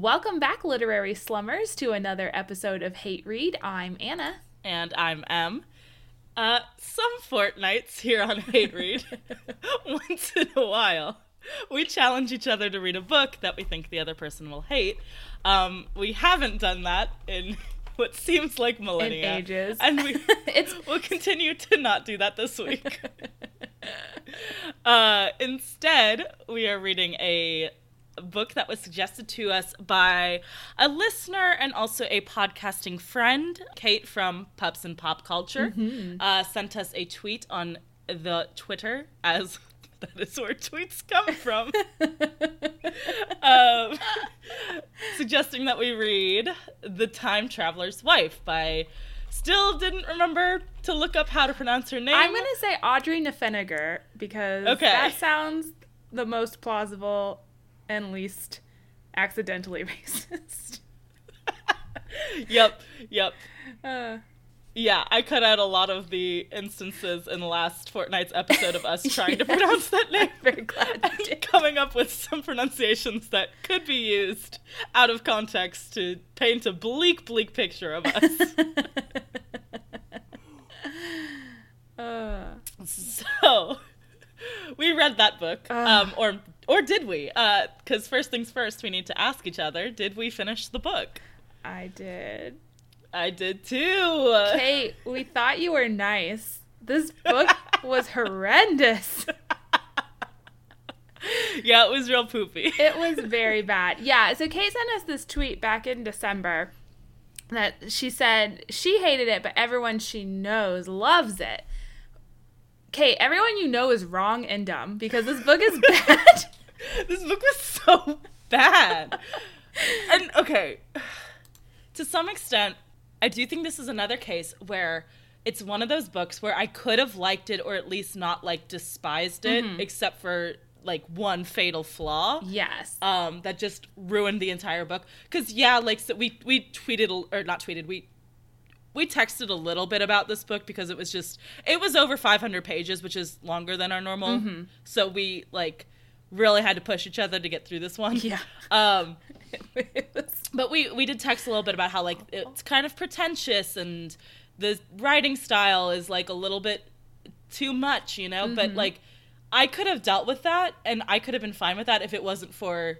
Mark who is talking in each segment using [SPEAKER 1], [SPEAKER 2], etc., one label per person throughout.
[SPEAKER 1] Welcome back, literary slummers, to another episode of Hate Read. I'm Anna.
[SPEAKER 2] And I'm Em. Uh, some fortnights here on Hate Read, once in a while, we challenge each other to read a book that we think the other person will hate. Um, we haven't done that in what seems like millennia.
[SPEAKER 1] In ages.
[SPEAKER 2] And we,
[SPEAKER 1] It's-
[SPEAKER 2] we'll continue to not do that this week. uh, instead, we are reading a book that was suggested to us by a listener and also a podcasting friend, Kate from Pups and Pop Culture, uh, sent us a tweet on the Twitter as that is where tweets come from. um, suggesting that we read The Time Traveler's Wife by still didn't remember to look up how to pronounce her name.
[SPEAKER 1] I'm going to say Audrey Neffeniger because
[SPEAKER 2] Okay.
[SPEAKER 1] that sounds the most plausible and least accidentally racist.
[SPEAKER 2] Yep, yep.
[SPEAKER 1] Uh,
[SPEAKER 2] Yeah, I cut out a lot of the instances in last fortnight's episode of us trying to pronounce that name.
[SPEAKER 1] very glad
[SPEAKER 2] coming up with some pronunciations that could be used out of context to paint a bleak, bleak picture of us.
[SPEAKER 1] Uh,
[SPEAKER 2] so, we read that book, um, or or did we? Uh, because first things first, we need to ask each other: Did we finish the book?
[SPEAKER 1] I did.
[SPEAKER 2] I did too.
[SPEAKER 1] Kate, we thought you were nice. This book was horrendous.
[SPEAKER 2] yeah, it was real poopy.
[SPEAKER 1] It was very bad. Yeah, so Kate sent us this tweet back in December that she said she hated it, but everyone she knows loves it. Kate, everyone you know is wrong and dumb because this book is bad.
[SPEAKER 2] this book was so bad. and okay, to some extent, I do think this is another case where it's one of those books where I could have liked it or at least not like despised it, except for like one fatal flaw.
[SPEAKER 1] yes.
[SPEAKER 2] Um, that just ruined the entire book. Cause yeah, like so we we tweeted or not tweeted we we texted a little bit about this book because it was just it was over 500 pages which is longer than our normal. So we like really had to push each other to get through this one.
[SPEAKER 1] Yeah.
[SPEAKER 2] um but we we did text a little bit about how like it's kind of pretentious and the writing style is like a little bit too much you know? But like i could have dealt with that and i could have been fine with that if it wasn't for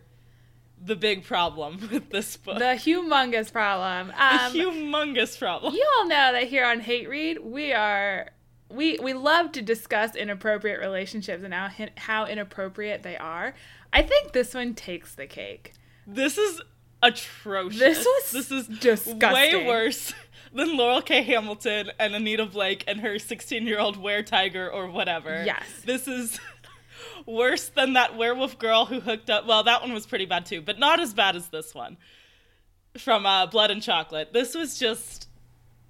[SPEAKER 2] the big problem with this book
[SPEAKER 1] the humongous problem.
[SPEAKER 2] the
[SPEAKER 1] Um,
[SPEAKER 2] humongous problem
[SPEAKER 1] you all know that here on Hate Read, we are we we love to discuss inappropriate relationships and how how inappropriate they are. I think this one takes the cake.
[SPEAKER 2] This is atrocious.
[SPEAKER 1] This was
[SPEAKER 2] this is
[SPEAKER 1] disgusting.
[SPEAKER 2] way worse than Laurel K. Hamilton and Anita Blake and her 16 year old were tiger or whatever.
[SPEAKER 1] Yes.
[SPEAKER 2] This is worse than that werewolf girl who hooked up. Well, that one was pretty bad too, but not as bad as this one from uh, Blood and Chocolate. This was just.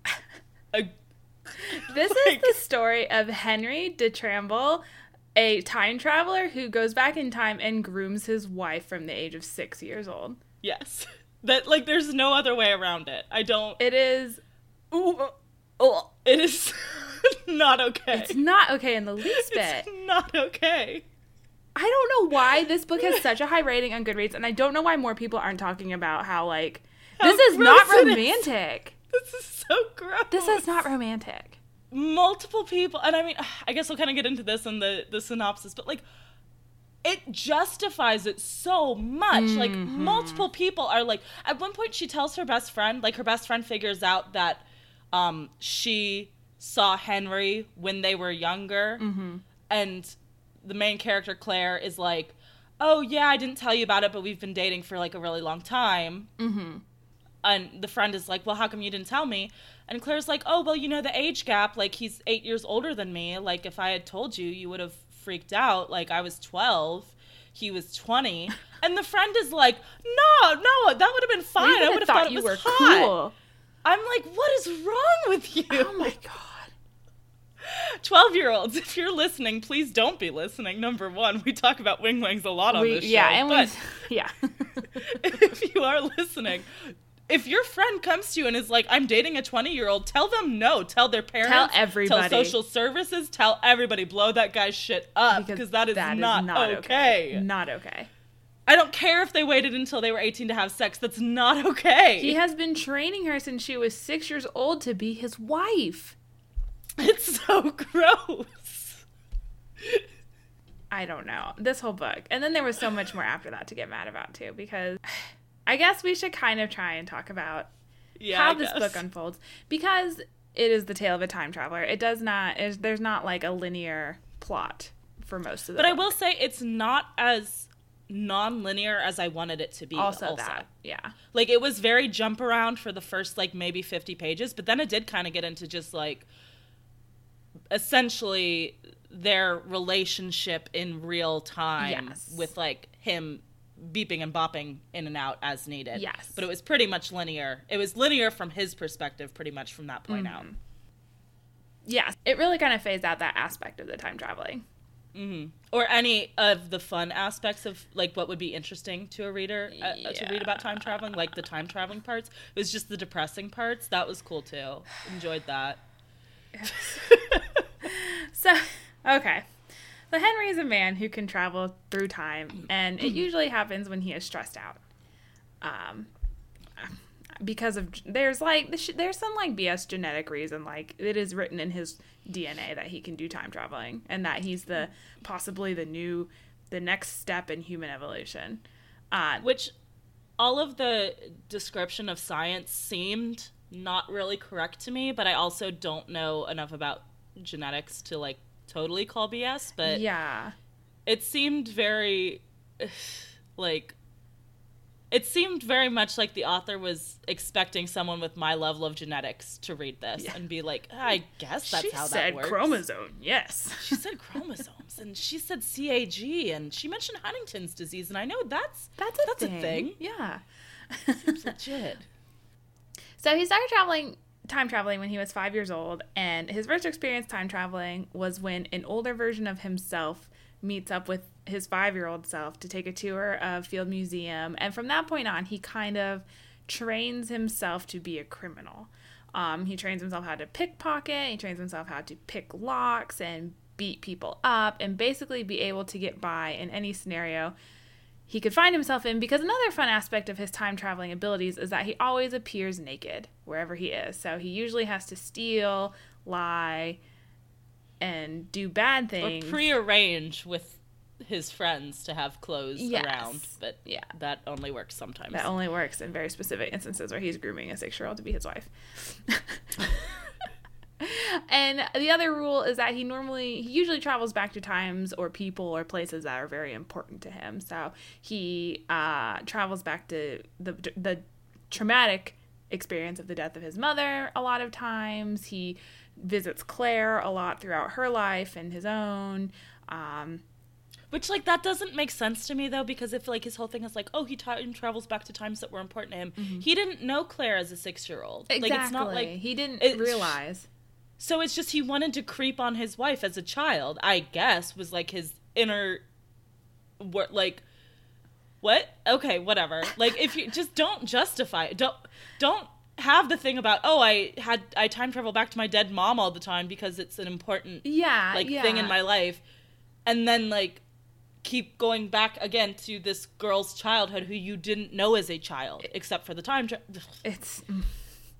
[SPEAKER 2] A,
[SPEAKER 1] This
[SPEAKER 2] Like-
[SPEAKER 1] is the story of Henry de Tramble, a time traveler who goes back in time and grooms his wife from the age of six years old.
[SPEAKER 2] yes. That, like, there's no other way around it. I don't.
[SPEAKER 1] It is.
[SPEAKER 2] Ooh, oh, it is not okay.
[SPEAKER 1] It's not okay in the least bit.
[SPEAKER 2] It's not okay.
[SPEAKER 1] I don't know why this book has such a high rating on Goodreads, and I don't know why more people aren't talking about how like
[SPEAKER 2] How
[SPEAKER 1] this is not
[SPEAKER 2] it is.
[SPEAKER 1] romantic.
[SPEAKER 2] This is so gross.
[SPEAKER 1] This is not romantic.
[SPEAKER 2] multiple people, and I mean, I guess we'll kind of get into this in the the synopsis, but like, it justifies it so much. Like,
[SPEAKER 1] Mm-hmm.
[SPEAKER 2] multiple people are like, at one point, she tells her best friend, like, her best friend figures out that um she saw Henry when they were younger,
[SPEAKER 1] Mm-hmm.
[SPEAKER 2] and the main character Claire is like, "Oh yeah, I didn't tell you about it, but we've been dating for like a really long time."
[SPEAKER 1] Mm-hmm.
[SPEAKER 2] and the friend is like, "Well, how come you didn't tell me?" And Claire's like, "Oh, well, you know the age gap. Like he's eight years older than me. Like if I had told you, you would have freaked out. Like I was twelve, he was twenty. And the friend is like, "No, no, that would have been fine. I would have thought, it
[SPEAKER 1] you
[SPEAKER 2] was
[SPEAKER 1] were
[SPEAKER 2] hot."
[SPEAKER 1] cool.
[SPEAKER 2] I'm like, "What is wrong with you?"
[SPEAKER 1] Oh my god.
[SPEAKER 2] 12 year olds, if you're listening, please don't be listening. Number one, we talk about wing wings a lot on
[SPEAKER 1] We,
[SPEAKER 2] this show.
[SPEAKER 1] yeah, and
[SPEAKER 2] but
[SPEAKER 1] we yeah.
[SPEAKER 2] if you are listening, if your friend comes to you and is like, I'm dating a 20 year old, tell them no. Tell their parents.
[SPEAKER 1] Tell everybody.
[SPEAKER 2] Tell social services. Tell everybody. Blow that guy's shit up because that is not, okay.
[SPEAKER 1] Not okay.
[SPEAKER 2] I don't care if they waited until they were 18 to have sex. That's not okay.
[SPEAKER 1] He has been training her since she was six years old to be his wife.
[SPEAKER 2] It's so gross.
[SPEAKER 1] I don't know. This whole book. And then there was so much more after that to get mad about, too, because I guess we should kind of try and talk about
[SPEAKER 2] Yeah,
[SPEAKER 1] how
[SPEAKER 2] I
[SPEAKER 1] this
[SPEAKER 2] guess.
[SPEAKER 1] book unfolds because it is the tale of a time traveler. It does not, is there's not like a linear plot for most of the
[SPEAKER 2] But I will say it's not as non-linear as I wanted it to be.
[SPEAKER 1] also, that. Yeah.
[SPEAKER 2] Like it was very jump around for the first like maybe 50 pages, but then it did kind of get into just like essentially their relationship in real time
[SPEAKER 1] Yes.
[SPEAKER 2] with like him beeping and bopping in and out as needed.
[SPEAKER 1] Yes.
[SPEAKER 2] But it was pretty much linear. It was linear from his perspective pretty much from that point out.
[SPEAKER 1] Yes. It really kind of phased out that aspect of the time traveling.
[SPEAKER 2] Or any of the fun aspects of like what would be interesting to a reader uh, uh, to read about time traveling, like the time traveling parts. It was just the depressing parts. That was cool too. Enjoyed that.
[SPEAKER 1] So, okay. So Henry is a man who can travel through time, and it usually happens when he is stressed out. Um, because of there's like there's some like BS genetic reason, like it is written in his DNA that he can do time traveling, and that he's the possibly the new, the next step in human evolution. Uh,
[SPEAKER 2] Which all of the description of science seemed not really correct to me, but I also don't know enough about genetics to like totally call BS, but
[SPEAKER 1] yeah,
[SPEAKER 2] it seemed very like it seemed very much like the author was expecting someone with my level of genetics to read this
[SPEAKER 1] Yeah.
[SPEAKER 2] and be like, I guess that's
[SPEAKER 1] she
[SPEAKER 2] how
[SPEAKER 1] said
[SPEAKER 2] that works.
[SPEAKER 1] chromosome. Yes.
[SPEAKER 2] She said chromosomes, and she said CAG, and she mentioned Huntington's disease, and I know that's
[SPEAKER 1] That's a
[SPEAKER 2] That's a
[SPEAKER 1] thing.
[SPEAKER 2] thing.
[SPEAKER 1] Yeah.
[SPEAKER 2] legit.
[SPEAKER 1] So he started traveling, time traveling when he was five years old, and his first experience time traveling was when an older version of himself meets up with his five year old self to take a tour of Field Museum. And from that point on, he kind of trains himself to be a criminal. Um, he trains himself how to pickpocket, he trains himself how to pick locks and beat people up, and basically be able to get by in any scenario he could find himself in because another fun aspect of his time traveling abilities is that he always appears naked wherever he is. So he usually has to steal, lie, and do bad things.
[SPEAKER 2] Or prearrange with his friends to have clothes
[SPEAKER 1] Yes.
[SPEAKER 2] around, but
[SPEAKER 1] Yeah.
[SPEAKER 2] that only works sometimes.
[SPEAKER 1] that only works in very specific instances where he's grooming a six year old to be his wife. and the other rule is that he normally, he usually travels back to times or people or places that are very important to him. So he uh, travels back to the, the traumatic experience of the death of his mother a lot of times. He visits Claire a lot throughout her life and his own. Um,
[SPEAKER 2] Which like that doesn't make sense to me though, because if like his whole thing is like, oh, he time travels back to times that were important to him. He didn't know Claire as a six year old.
[SPEAKER 1] exactly.
[SPEAKER 2] Like it's not like
[SPEAKER 1] he didn't
[SPEAKER 2] it's-
[SPEAKER 1] realize.
[SPEAKER 2] So it's just he wanted to creep on his wife as a child, I guess, was like his inner what like what? Okay, whatever. Like if you just don't justify it. Don't don't have the thing about, oh, I had I time travel back to my dead mom all the time because it's an important
[SPEAKER 1] Yeah,
[SPEAKER 2] like
[SPEAKER 1] yeah.
[SPEAKER 2] thing in my life. And then like keep going back again to this girl's childhood who you didn't know as a child except for the time tra-
[SPEAKER 1] It's mm.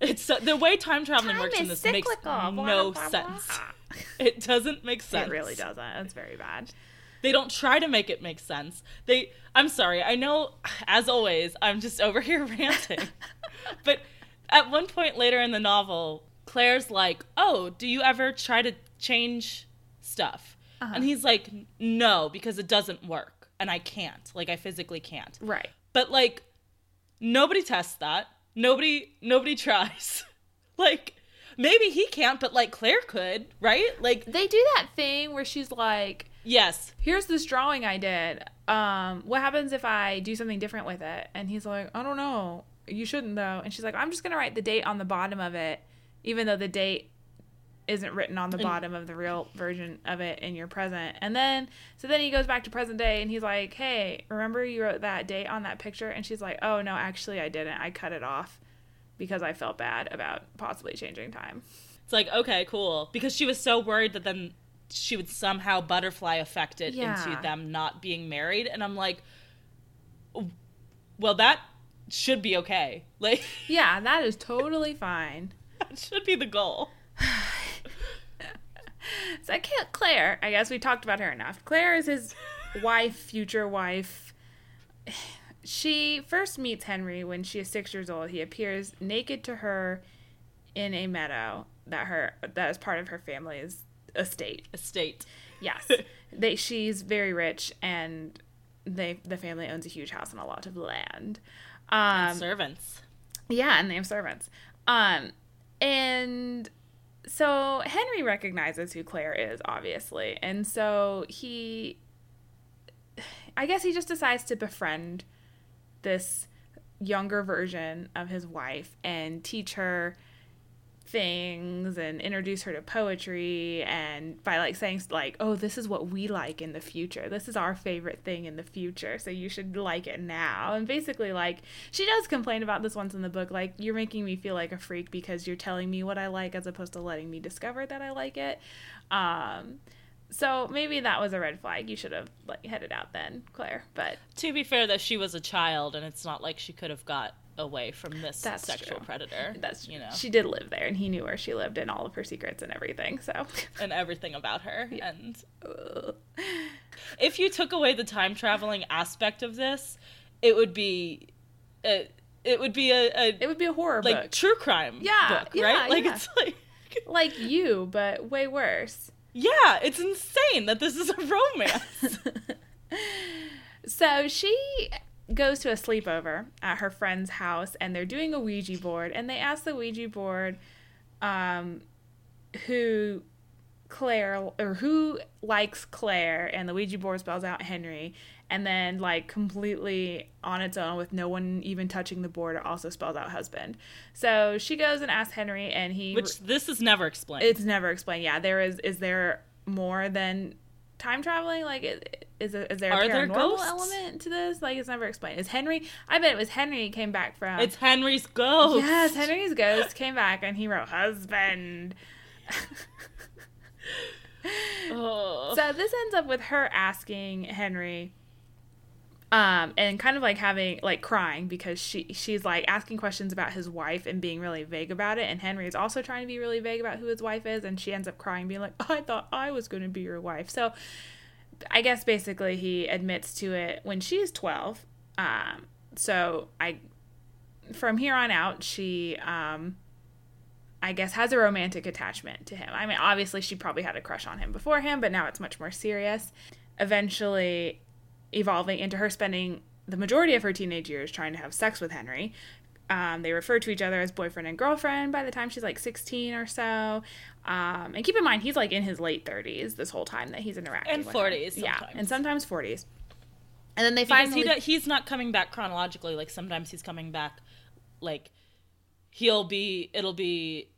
[SPEAKER 2] It's so, the way time traveling
[SPEAKER 1] Time
[SPEAKER 2] works in
[SPEAKER 1] is
[SPEAKER 2] this makes
[SPEAKER 1] blah,
[SPEAKER 2] no
[SPEAKER 1] blah,
[SPEAKER 2] sense.
[SPEAKER 1] blah.
[SPEAKER 2] It doesn't make sense.
[SPEAKER 1] It really doesn't. It's very bad.
[SPEAKER 2] They don't try to make it make sense. They I'm sorry. I know as always I'm just over here ranting. but at one point later in the novel, Claire's like, "Oh, do you ever try to change stuff?"
[SPEAKER 1] Uh-huh.
[SPEAKER 2] And he's like, "No, because it doesn't work and I can't. Like I physically can't."
[SPEAKER 1] Right.
[SPEAKER 2] But like nobody tests that. Nobody nobody tries. like maybe he can't, but like Claire could, right? Like
[SPEAKER 1] They do that thing where she's like,
[SPEAKER 2] yes.
[SPEAKER 1] "Here's this drawing I did. Um, what happens if I do something different with it?" And he's like, "I don't know. You shouldn't though." And she's like, "I'm just gonna write the date on the bottom of it, even though the date isn't written on the bottom of the real version of it in your present." And then, so then he goes back to present day and he's like, "Hey, remember you wrote that date on that picture?" And she's like, "Oh no, actually I didn't. I cut it off." Because I felt bad about possibly changing time.
[SPEAKER 2] It's like, okay, cool. Because she was so worried that then she would somehow butterfly affect it
[SPEAKER 1] Yeah.
[SPEAKER 2] into them not being married. And I'm like, well, that should be okay. Like,
[SPEAKER 1] Yeah, that is totally fine.
[SPEAKER 2] that should be the goal.
[SPEAKER 1] So I can't Claire, I guess we talked about her enough. Claire is his wife, future wife. She first meets Henry when she is six years old. He appears naked to her in a meadow that her that is part of her family's estate.
[SPEAKER 2] Estate.
[SPEAKER 1] Yes, they she's very rich and they the family owns a huge house and a lot of land. Um,
[SPEAKER 2] Servants.
[SPEAKER 1] yeah, and they have servants. Um, and so Henry recognizes who Claire is, obviously, and so he, I guess he just decides to befriend this younger version of his wife and teach her things and introduce her to poetry and by like saying like oh this is what we like in the future. This is our favorite thing in the future so you should like it now. And basically like she does complain about this once in the book like you're making me feel like a freak because you're telling me what i like as opposed to letting me discover that i like it. Um so maybe that was a red flag. You should have like headed out then claire but
[SPEAKER 2] To be fair, that she was a child, and it's not like she could have got away from this
[SPEAKER 1] That's
[SPEAKER 2] sexual
[SPEAKER 1] true.
[SPEAKER 2] predator.
[SPEAKER 1] that's
[SPEAKER 2] you know,
[SPEAKER 1] she did live there and he knew where she lived and all of her secrets and everything so
[SPEAKER 2] and everything about her. And
[SPEAKER 1] Ugh.
[SPEAKER 2] if you took away the time traveling aspect of this, it would be, a, it would be a, a
[SPEAKER 1] it would be a horror
[SPEAKER 2] like
[SPEAKER 1] book
[SPEAKER 2] true crime
[SPEAKER 1] Yeah,
[SPEAKER 2] book,
[SPEAKER 1] yeah,
[SPEAKER 2] right? Like
[SPEAKER 1] yeah.
[SPEAKER 2] it's like.
[SPEAKER 1] like you, but way worse.
[SPEAKER 2] Yeah, it's insane that this is a romance.
[SPEAKER 1] So she goes to a sleepover at her friend's house, and they're doing a Ouija board, and they ask the Ouija board, um, who Claire or who likes Claire, and the Ouija board spells out Henry, and then like completely on its own with no one even touching the board, it also spells out husband. So she goes and asks Henry, and he
[SPEAKER 2] Which this is never explained.
[SPEAKER 1] It's never explained. Yeah, there is. Is there more than time traveling? Like, is is, is there a
[SPEAKER 2] Are there
[SPEAKER 1] paranormal
[SPEAKER 2] ghosts?
[SPEAKER 1] element to this? Like, it's never explained. Is Henry? I bet it was Henry came back from.
[SPEAKER 2] it's Henry's ghost.
[SPEAKER 1] yes, Henry's ghost came back and he wrote husband.
[SPEAKER 2] Oh.
[SPEAKER 1] so this ends up with her asking Henry um and kind of like having like crying because she she's like asking questions about his wife and being really vague about it and Henry is also trying to be really vague about who his wife is and she ends up crying being like I thought I was going to be your wife. So I guess basically he admits to it when she's 12. Um so I from here on out she um I guess has a romantic attachment to him. I mean, obviously she probably had a crush on him beforehand, but now it's much more serious. Eventually evolving into her spending the majority of her teenage years trying to have sex with Henry. Um, they refer to each other as boyfriend and girlfriend by the time she's like 16 or so. Um, and keep in mind, he's like in his late 30s this whole time that he's interacting
[SPEAKER 2] And
[SPEAKER 1] with her.
[SPEAKER 2] 40s
[SPEAKER 1] Yeah, and sometimes 40s. And then they find
[SPEAKER 2] he he's not coming back chronologically. Like sometimes he's coming back, like he'll be it'll be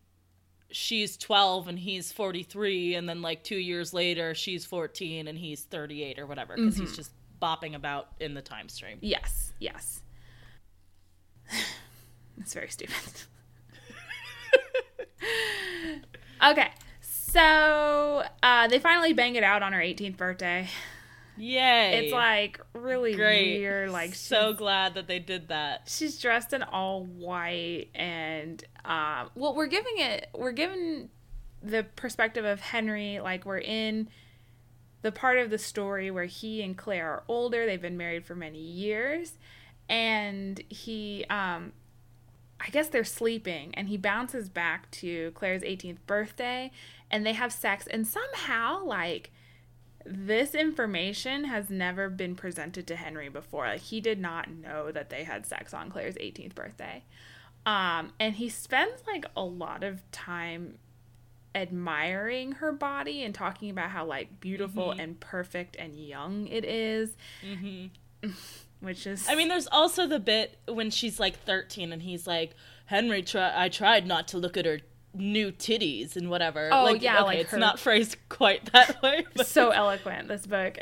[SPEAKER 2] she's 12 and he's 43 and then like 2 years later she's 14 and he's 38 or whatever because
[SPEAKER 1] Mm-hmm.
[SPEAKER 2] he's just bopping about in the time stream.
[SPEAKER 1] Yes, yes. It's very stupid. okay, so uh, they finally bang it out on her 18th birthday.
[SPEAKER 2] Yay.
[SPEAKER 1] It's like really
[SPEAKER 2] great.
[SPEAKER 1] weird. Like
[SPEAKER 2] so glad that they did that.
[SPEAKER 1] she's dressed in all white, and um, well, we're giving it. We're giving the perspective of Henry. Like we're in the part of the story where he and Claire are older. They've been married for many years, and he, um, I guess they're sleeping, and he bounces back to Claire's 18th birthday, and they have sex, and somehow like this information has never been presented to Henry before. Like he did not know that they had sex on Claire's 18th birthday. Um and he spends like a lot of time admiring her body and talking about how like beautiful and perfect and young it is,
[SPEAKER 2] hmm
[SPEAKER 1] which is
[SPEAKER 2] I mean, there's also the bit when she's like 13 and he's like, Henry, try- I tried not to look at her new titties and whatever.
[SPEAKER 1] Oh,
[SPEAKER 2] like,
[SPEAKER 1] yeah,
[SPEAKER 2] okay,
[SPEAKER 1] like
[SPEAKER 2] it's
[SPEAKER 1] her-
[SPEAKER 2] not phrased quite that way. But
[SPEAKER 1] so eloquent this book.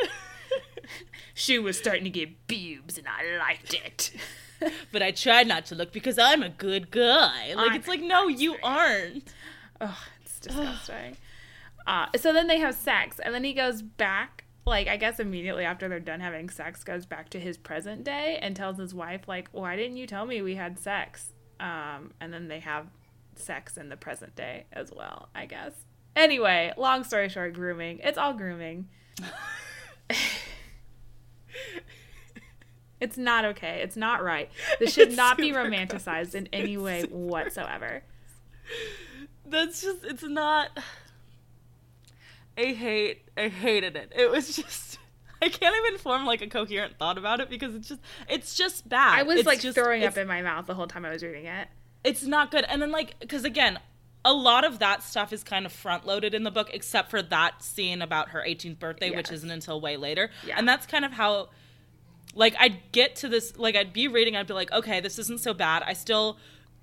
[SPEAKER 1] she was starting to get boobs and I liked it.
[SPEAKER 2] but I tried not to look because I'm a good guy. Like,
[SPEAKER 1] I'm
[SPEAKER 2] it's like, no, you aren't.
[SPEAKER 1] Oh, disgusting. uh, so then they have sex, and then he goes back like I guess immediately after they're done having sex goes back to his present day and tells his wife like, "Why didn't you tell me we had sex?" Um, and then they have sex in the present day as well, I guess. Anyway, long story short, grooming. It's all grooming. it's not okay. It's not right. This should
[SPEAKER 2] It's
[SPEAKER 1] not be romanticized in any way whatsoever.
[SPEAKER 2] That's just it's not I hate I hated it. It was just I can't even form like a coherent thought about it because it's just it's just bad.
[SPEAKER 1] I was
[SPEAKER 2] It's
[SPEAKER 1] like
[SPEAKER 2] just-
[SPEAKER 1] throwing up in my mouth the whole time I was reading it.
[SPEAKER 2] it's not good. And then like because again, a lot of that stuff is kind of front loaded in the book, except for that scene about her 18th birthday, which isn't until way later.
[SPEAKER 1] Yeah.
[SPEAKER 2] And that's kind of how like I'd get to this like I'd be reading, I'd be like, okay, this isn't so bad. I still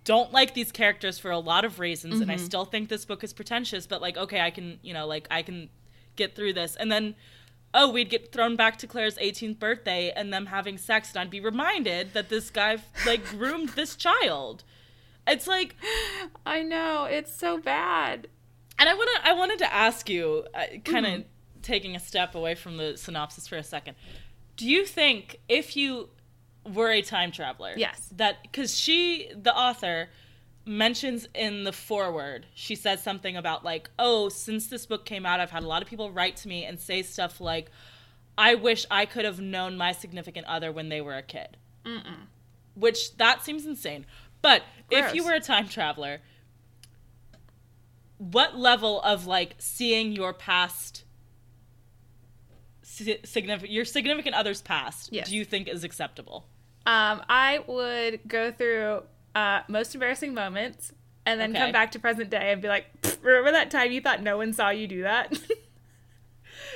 [SPEAKER 2] don't like these characters for a lot of reasons, and I still think this book is pretentious, but like, okay, I can, you know, like I can get through this. And then oh, we'd get thrown back to Claire's 18th birthday and them having sex, and I'd be reminded that this guy like groomed this child. It's like,
[SPEAKER 1] I know it's so bad.
[SPEAKER 2] and I want to, I wanted to ask you, uh, kind of
[SPEAKER 1] Mm-hmm.
[SPEAKER 2] taking a step away from the synopsis for a second. Do you think if you were a time traveler,
[SPEAKER 1] Yes.
[SPEAKER 2] that because she, the author, mentions in the foreword, she says something about like, oh, since this book came out, I've had a lot of people write to me and say stuff like, I wish I could have known my significant other when they were a kid.
[SPEAKER 1] Mm-mm.
[SPEAKER 2] Which that seems insane. But if you were a time traveler, what level of like seeing your past significant your significant other's past
[SPEAKER 1] Yes.
[SPEAKER 2] do you think is acceptable?
[SPEAKER 1] Um, I would go through uh, most embarrassing moments and then
[SPEAKER 2] Okay.
[SPEAKER 1] come back to present day and be like, remember that time you thought no one saw you do that?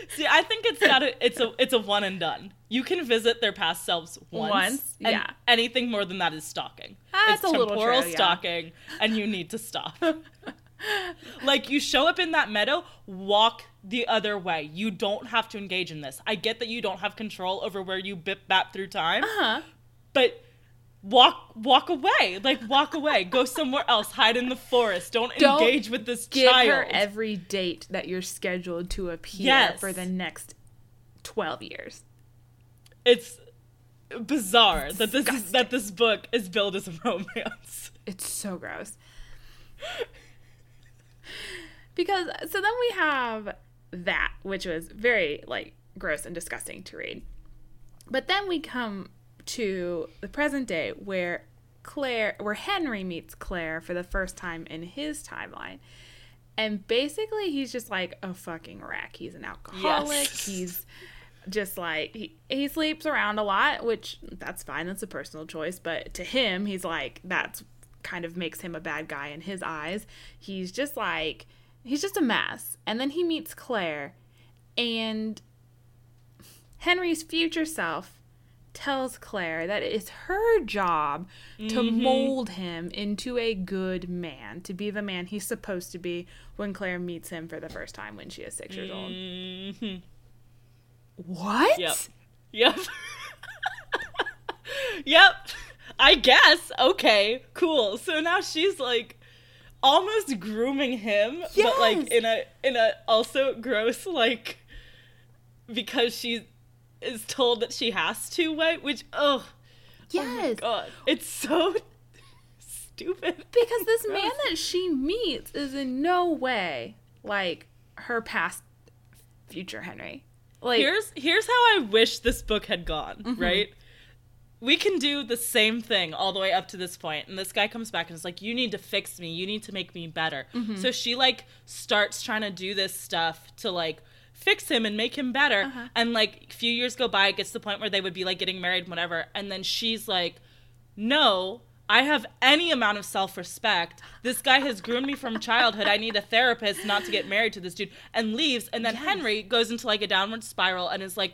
[SPEAKER 2] See, I think it's not a it's a it's a one and done. You can visit their past selves once.
[SPEAKER 1] Once,
[SPEAKER 2] and
[SPEAKER 1] yeah.
[SPEAKER 2] Anything more than that is stalking.
[SPEAKER 1] That's
[SPEAKER 2] it's
[SPEAKER 1] a little
[SPEAKER 2] temporal
[SPEAKER 1] true, yeah.
[SPEAKER 2] stalking, and you need to stop. like you show up in that meadow, walk the other way. You don't have to engage in this. I get that you don't have control over where you bip bap through time, Uh
[SPEAKER 1] huh?
[SPEAKER 2] But walk walk away. Like walk away. Go somewhere else. Hide in the forest. Don't,
[SPEAKER 1] Don't
[SPEAKER 2] engage with this
[SPEAKER 1] Give
[SPEAKER 2] child.
[SPEAKER 1] her every date that you're scheduled to appear
[SPEAKER 2] Yes.
[SPEAKER 1] for the next 12 years.
[SPEAKER 2] it's bizarre that this is, that this book is billed as a romance.
[SPEAKER 1] It's so gross. because so then we have that, which was very like gross and disgusting to read. But then we come to the present day where Claire where Henry meets Claire for the first time in his timeline. And basically he's just like a fucking wreck. He's an alcoholic.
[SPEAKER 2] Yes.
[SPEAKER 1] He's just like he, he sleeps around a lot which that's fine that's a personal choice but to him he's like that's kind of makes him a bad guy in his eyes he's just like he's just a mess and then he meets claire and henry's future self tells claire that it's her job to mold him into a good man to be the man he's supposed to be when claire meets him for the first time when she is six years old
[SPEAKER 2] Mhm.
[SPEAKER 1] what
[SPEAKER 2] Yep. Yep. yep. I guess. Okay. Cool. So now she's like almost grooming him, but like in a in a also gross like because she is told that she has to way, which oh,
[SPEAKER 1] yes
[SPEAKER 2] god, it's so stupid.
[SPEAKER 1] Because this man that she meets is in no way like her past future Henry. Like
[SPEAKER 2] here's here's how I wish this book had gone,
[SPEAKER 1] Mm-hmm.
[SPEAKER 2] right? We can do the same thing all the way up to this point, and this guy comes back and is like, "You need to fix me. You need to make me better."
[SPEAKER 1] Mm-hmm.
[SPEAKER 2] So she like starts trying to do this stuff to like fix him and make him better.
[SPEAKER 1] Uh-huh.
[SPEAKER 2] And like a few years go by, it gets to the point where they would be like getting married, whatever. And then she's like, "No, I have any amount of self respect. This guy has groomed me from childhood. I need a therapist not to get married to this dude. And leaves. And then Henry goes into like a downward spiral and is like,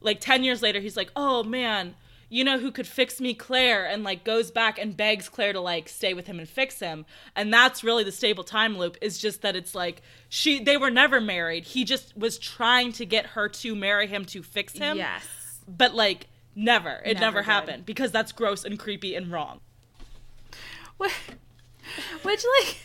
[SPEAKER 2] like 10 years later, he's like, oh man, you know who could fix me? Claire. And like goes back and begs Claire to like stay with him and fix him. And that's really the stable time loop is just that it's like she, they were never married. He just was trying to get her to marry him to fix him.
[SPEAKER 1] yes.
[SPEAKER 2] But like, never. It
[SPEAKER 1] Never
[SPEAKER 2] never, happened because that's gross and creepy and wrong.
[SPEAKER 1] Which, which like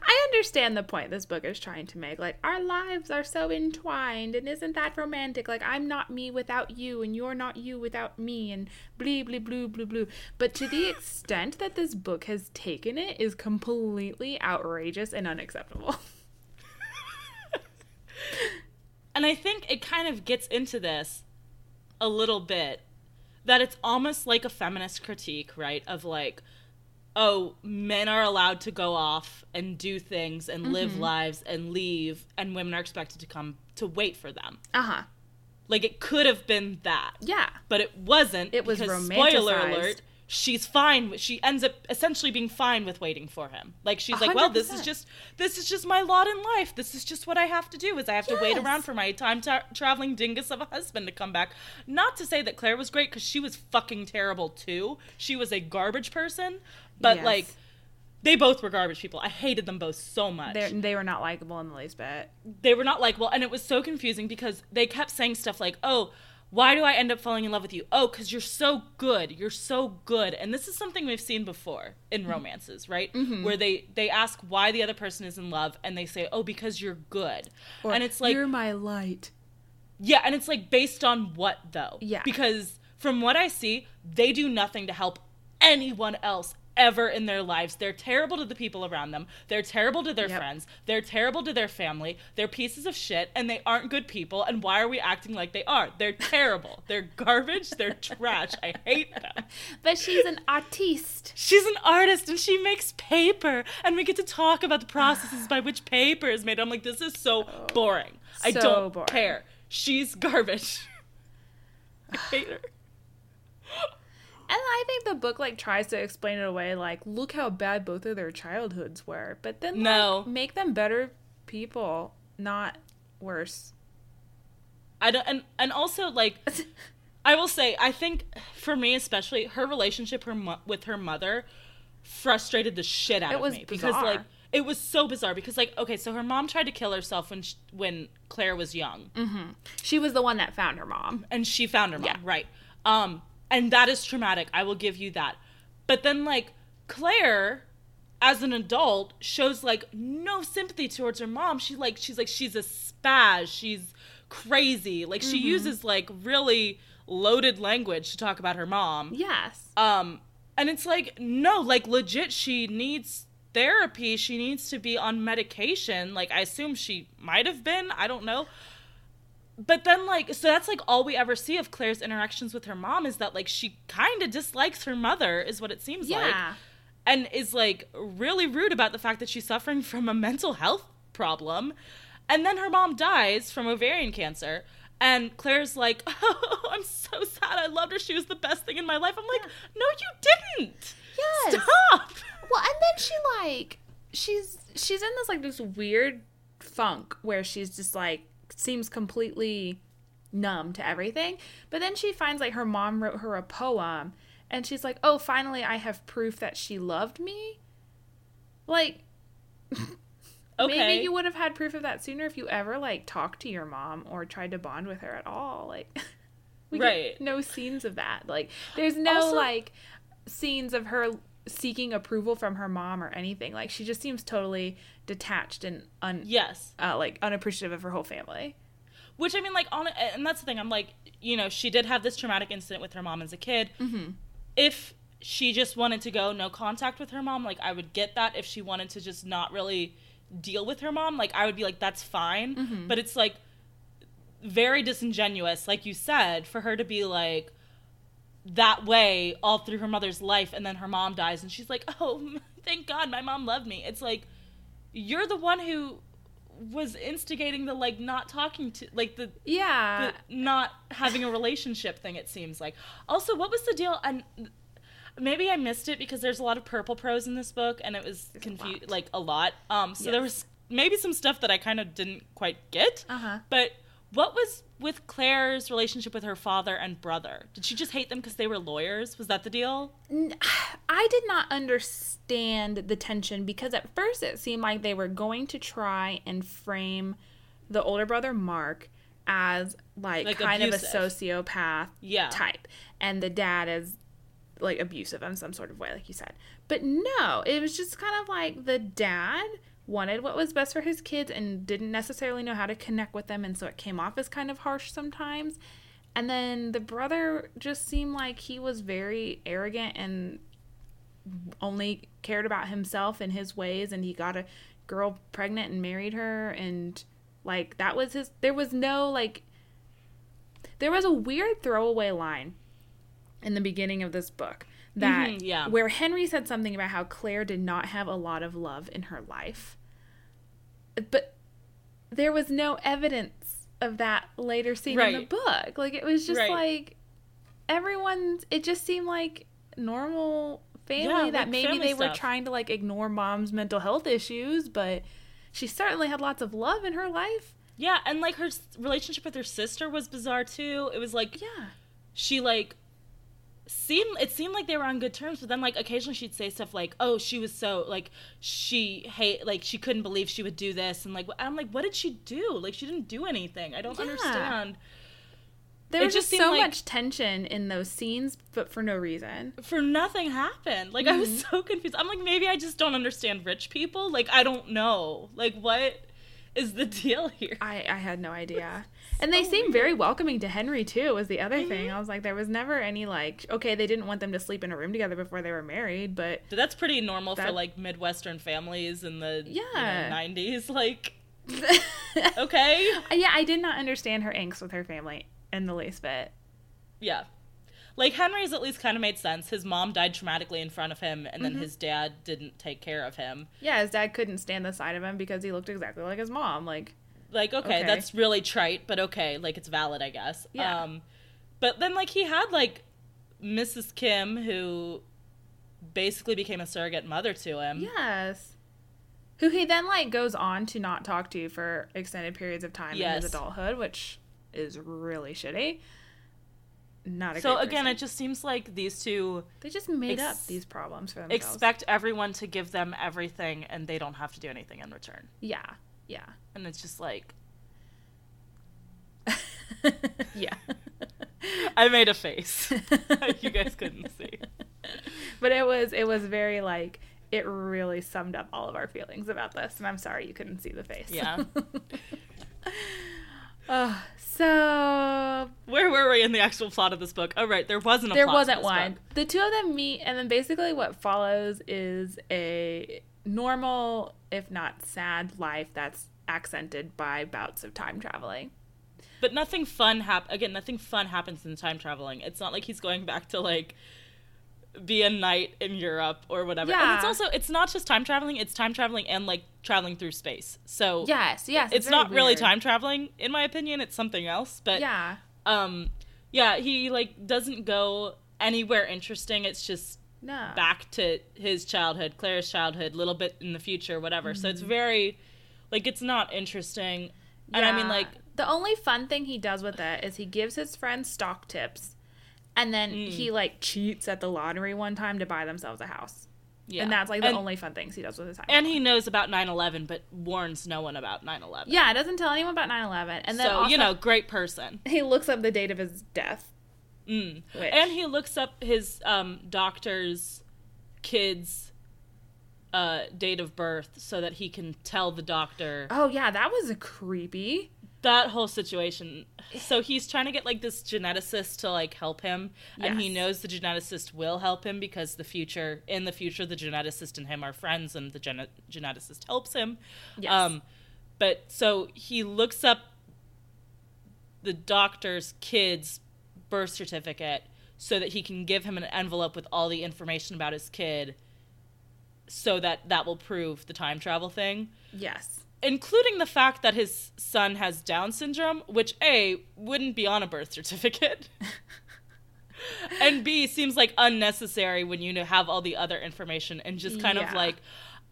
[SPEAKER 1] I understand the point this book is trying to make. Like, our lives are so entwined, and isn't that romantic? Like, I'm not me without you, and you're not you without me, and blee, blee, blue, blue, blue. But to the extent that this book has taken it is completely outrageous and unacceptable.
[SPEAKER 2] and I think it kind of gets into this a little bit that it's almost like a feminist critique, right? Of like, oh, men are allowed to go off and do things and mm-hmm. live lives and leave, and women are expected to come to wait for them.
[SPEAKER 1] Uh huh.
[SPEAKER 2] Like it could have been that.
[SPEAKER 1] Yeah.
[SPEAKER 2] But it wasn't.
[SPEAKER 1] It was because, Spoiler alert
[SPEAKER 2] she's fine she ends up essentially being fine with waiting for him like she's 100%. like well this is just this is just my lot in life this is just what i have to do is i have yes. to wait around for my time tra- traveling dingus of a husband to come back not to say that claire was great because she was fucking terrible too she was a garbage person but yes. like they both were garbage people. I hated them both so much.
[SPEAKER 1] They're, they were not likable in the least bit.
[SPEAKER 2] They were not likable, and it was so confusing because they kept saying stuff like, "Oh, why do I end up falling in love with you? Oh, because you're so good. You're so good. And this is something we've seen before in mm-hmm. romances, right? Mm-hmm. Where they they ask why the other person is in love, and they say, "Oh, because you're good."
[SPEAKER 1] Or, and it's like you're my light.
[SPEAKER 2] Yeah, and it's like based on what though?
[SPEAKER 1] Yeah.
[SPEAKER 2] Because from what I see, they do nothing to help anyone else ever in their lives. They're terrible to the people around them. They're terrible to their yep. friends. They're terrible to their family. They're pieces of shit and they aren't good people. And why are we acting like they are? They're terrible. They're garbage. They're trash. I hate them.
[SPEAKER 1] But she's an artiste.
[SPEAKER 2] She's an artist and she makes paper. And we get to talk about the processes by which paper is made. I'm like, this is so oh, boring. So I don't boring. care. She's garbage. I hate her.
[SPEAKER 1] And I think the book like tries to explain it away, like, look how bad both of their childhoods were. But then no. Like, make them better people, not worse.
[SPEAKER 2] I don't and and also like I will say I think for me especially her relationship her mo- with her mother frustrated the shit out it of me bizarre. because like it was so bizarre because like okay so her mom tried to kill herself when she, when Claire was young.
[SPEAKER 1] Mm-hmm. She was the one that found her mom
[SPEAKER 2] and she found her mom yeah. right. Um and that is traumatic. I will give you that. But then like Claire as an adult shows like no sympathy towards her mom. She like she's like she's a spaz. She's crazy. Like she mm-hmm. uses like really loaded language to talk about her mom.
[SPEAKER 1] Yes.
[SPEAKER 2] Um and it's like no, like legit she needs therapy. She needs to be on medication. Like I assume she might have been. I don't know but then like so that's like all we ever see of Claire's interactions with her mom is that like she kind of dislikes her mother is what it seems yeah. like and is like really rude about the fact that she's suffering from a mental health problem. And then her mom dies from ovarian cancer. And Claire's like oh I'm so sad. I loved her. She was the best thing in my life. I'm like yeah. no you didn't.
[SPEAKER 1] Yes.
[SPEAKER 2] Stop.
[SPEAKER 1] Well and then she like she's she's in this like this weird funk where she's just like seems completely numb to everything. But then she finds like her mom wrote her a poem and she's like, "Oh, finally I have proof that she loved me." Like okay. maybe you would have had proof of that sooner if you ever like talked to your mom or tried to bond with her at all. Like we right. no scenes of that. Like there's no also, like scenes of her seeking approval from her mom or anything. Like she just seems totally detached and un
[SPEAKER 2] yes,
[SPEAKER 1] uh, like unappreciative of her whole family.
[SPEAKER 2] Which I mean, like on and that's the thing. I'm like, you know, she did have this traumatic incident with her mom as a kid.
[SPEAKER 1] Mm-hmm.
[SPEAKER 2] If she just wanted to go no contact with her mom, like I would get that. If she wanted to just not really deal with her mom, like I would be like, that's fine. Mm-hmm. But it's like very disingenuous, like you said, for her to be like that way all through her mother's life and then her mom dies and she's like oh thank god my mom loved me it's like you're the one who was instigating the like not talking to like the
[SPEAKER 1] yeah.
[SPEAKER 2] the not having a relationship thing it seems like. Also what was the deal and maybe i missed it because there's a lot of purple prose in this book and it was confused like a lot. Um so yes. there was maybe some stuff that i kind of didn't quite get
[SPEAKER 1] uh-huh.
[SPEAKER 2] but what was with Claire's relationship with her father and brother? Did she just hate them because they were lawyers? Was that the deal?
[SPEAKER 1] I did not understand the tension because at first it seemed like they were going to try and frame the older brother Mark as like, like kind abusive. of a sociopath
[SPEAKER 2] yeah.
[SPEAKER 1] type and the dad is like abusive in some sort of way like you said. But no, it was just kind of like the dad wanted what was best for his kids and didn't necessarily know how to connect with them and so it came off as kind of harsh sometimes. And then the brother just seemed like he was very arrogant and only cared about himself and his ways and he got a girl pregnant and married her and like that was his there was no like there was a weird throwaway line in the beginning of this book that
[SPEAKER 2] Mhm, yeah.
[SPEAKER 1] where Henry said something about how Claire did not have a lot of love in her life. But there was no evidence of that later seen in the book. Like it was just
[SPEAKER 2] Right.
[SPEAKER 1] like everyone's it just seemed like normal family
[SPEAKER 2] Yeah,
[SPEAKER 1] that
[SPEAKER 2] like
[SPEAKER 1] maybe they were trying to like ignore mom's mental health issues, but she certainly had lots of love in her life.
[SPEAKER 2] Yeah, and like her relationship with her sister was bizarre too. It was like
[SPEAKER 1] Yeah.
[SPEAKER 2] she like seemed it seemed like they were on good terms, but then like occasionally she'd say stuff like, "Oh, she was so like she hate like she couldn't believe she would do this," and like I'm like, "What did she do? Like she didn't do anything. I don't
[SPEAKER 1] Yeah.
[SPEAKER 2] understand."
[SPEAKER 1] There
[SPEAKER 2] It
[SPEAKER 1] was
[SPEAKER 2] just
[SPEAKER 1] just so
[SPEAKER 2] like-
[SPEAKER 1] much tension in those scenes, but for no reason.
[SPEAKER 2] For nothing happened. Like I was
[SPEAKER 1] Mm-hmm.
[SPEAKER 2] so confused. I'm like, maybe I just don't understand rich people. Like I don't know. Like what is the deal here?
[SPEAKER 1] I, I had no idea. And they
[SPEAKER 2] So
[SPEAKER 1] seemed
[SPEAKER 2] weird.
[SPEAKER 1] very welcoming to Henry too, was the other thing.
[SPEAKER 2] Mhm.
[SPEAKER 1] I was like, there was never any like, okay, they didn't want them to sleep in a room together before they were married, but
[SPEAKER 2] that's pretty normal for like midwestern families in the you know,
[SPEAKER 1] Yeah.
[SPEAKER 2] 90s. Like okay.
[SPEAKER 1] yeah, I did not understand her angst with her family in the least bit.
[SPEAKER 2] Yeah. Like Henry's at least kind of made sense. His mom died traumatically in front of him, and
[SPEAKER 1] Mm-hmm.
[SPEAKER 2] then his dad didn't take care of him.
[SPEAKER 1] Yeah, his dad couldn't stand the sight of him because he looked exactly like his mom. Like,
[SPEAKER 2] Like, okay,
[SPEAKER 1] Okay.
[SPEAKER 2] that's really trite, but okay, like it's valid, I guess.
[SPEAKER 1] Yeah.
[SPEAKER 2] Um, but then like he had like Mrs. Kim, who basically became a surrogate mother to him.
[SPEAKER 1] yes. Who he then like goes on to not talk to for extended periods of time in his adulthood, which is really shitty. Not a
[SPEAKER 2] So again,
[SPEAKER 1] person.
[SPEAKER 2] it just seems like these two
[SPEAKER 1] They just made
[SPEAKER 2] Ex-
[SPEAKER 1] up these problems for themselves.
[SPEAKER 2] expect everyone to give them everything, and they don't have to do anything in return.
[SPEAKER 1] yeah, yeah,
[SPEAKER 2] And it's just like
[SPEAKER 1] yeah.
[SPEAKER 2] I made a face. you guys couldn't see.
[SPEAKER 1] but it was it was very like it really summed up all of our feelings about this, and I'm sorry you couldn't see the face.
[SPEAKER 2] Yeah.
[SPEAKER 1] Uh, so
[SPEAKER 2] Where were we in the actual plot of this book? Oh, right, there wasn't a
[SPEAKER 1] there wasn't one.
[SPEAKER 2] book.
[SPEAKER 1] The two of them meet, and then basically what follows is a normal, if not sad, life that's accented by bouts of time traveling.
[SPEAKER 2] But nothing fun hap again, nothing fun happens in time traveling. It's not like he's going back to like be a knight in Europe or whatever. And it's also it's not just time traveling, it's time traveling and like traveling through space. So
[SPEAKER 1] Yes, yes.
[SPEAKER 2] it's
[SPEAKER 1] very
[SPEAKER 2] not really time traveling in my opinion, it's something else. But
[SPEAKER 1] Yeah.
[SPEAKER 2] um yeah, he like doesn't go anywhere interesting. It's just
[SPEAKER 1] No.
[SPEAKER 2] back to his childhood, Claire's childhood, a little bit in the future, whatever. So
[SPEAKER 1] Mm-hmm.
[SPEAKER 2] it's very like it's not interesting. And I mean like
[SPEAKER 1] the only fun thing he does with it is he gives his friends stock tips, and then
[SPEAKER 2] Mm.
[SPEAKER 1] he like cheats at the lottery one time to buy themselves a house,
[SPEAKER 2] yeah.
[SPEAKER 1] and that's like the
[SPEAKER 2] and,
[SPEAKER 1] only fun things he does with his time.
[SPEAKER 2] and he knows about 9/11 but warns no one about 9/11.
[SPEAKER 1] yeah, doesn't tell anyone about 9-11. and then
[SPEAKER 2] so,
[SPEAKER 1] also,
[SPEAKER 2] you know, great person.
[SPEAKER 1] he looks up the date of his death.
[SPEAKER 2] Mm. And he looks up his um, doctor's kid's uh, date of birth so that he can tell the doctor
[SPEAKER 1] oh yeah, that was creepy.
[SPEAKER 2] That whole situation. So he's trying to get like this geneticist to like help him, and he knows the geneticist will help him because the future, in the future, the geneticist and him are friends, and the gene- geneticist helps him.
[SPEAKER 1] Yes.
[SPEAKER 2] Um, but so he looks up the doctor's kid's birth certificate so that he can give him an envelope with all the information about his kid so that that will prove the time travel thing
[SPEAKER 1] yes.
[SPEAKER 2] Including the fact that his son has down syndrome which a wouldn't be on a birth certificate and b seems like unnecessary when you have all the other information and just kind of like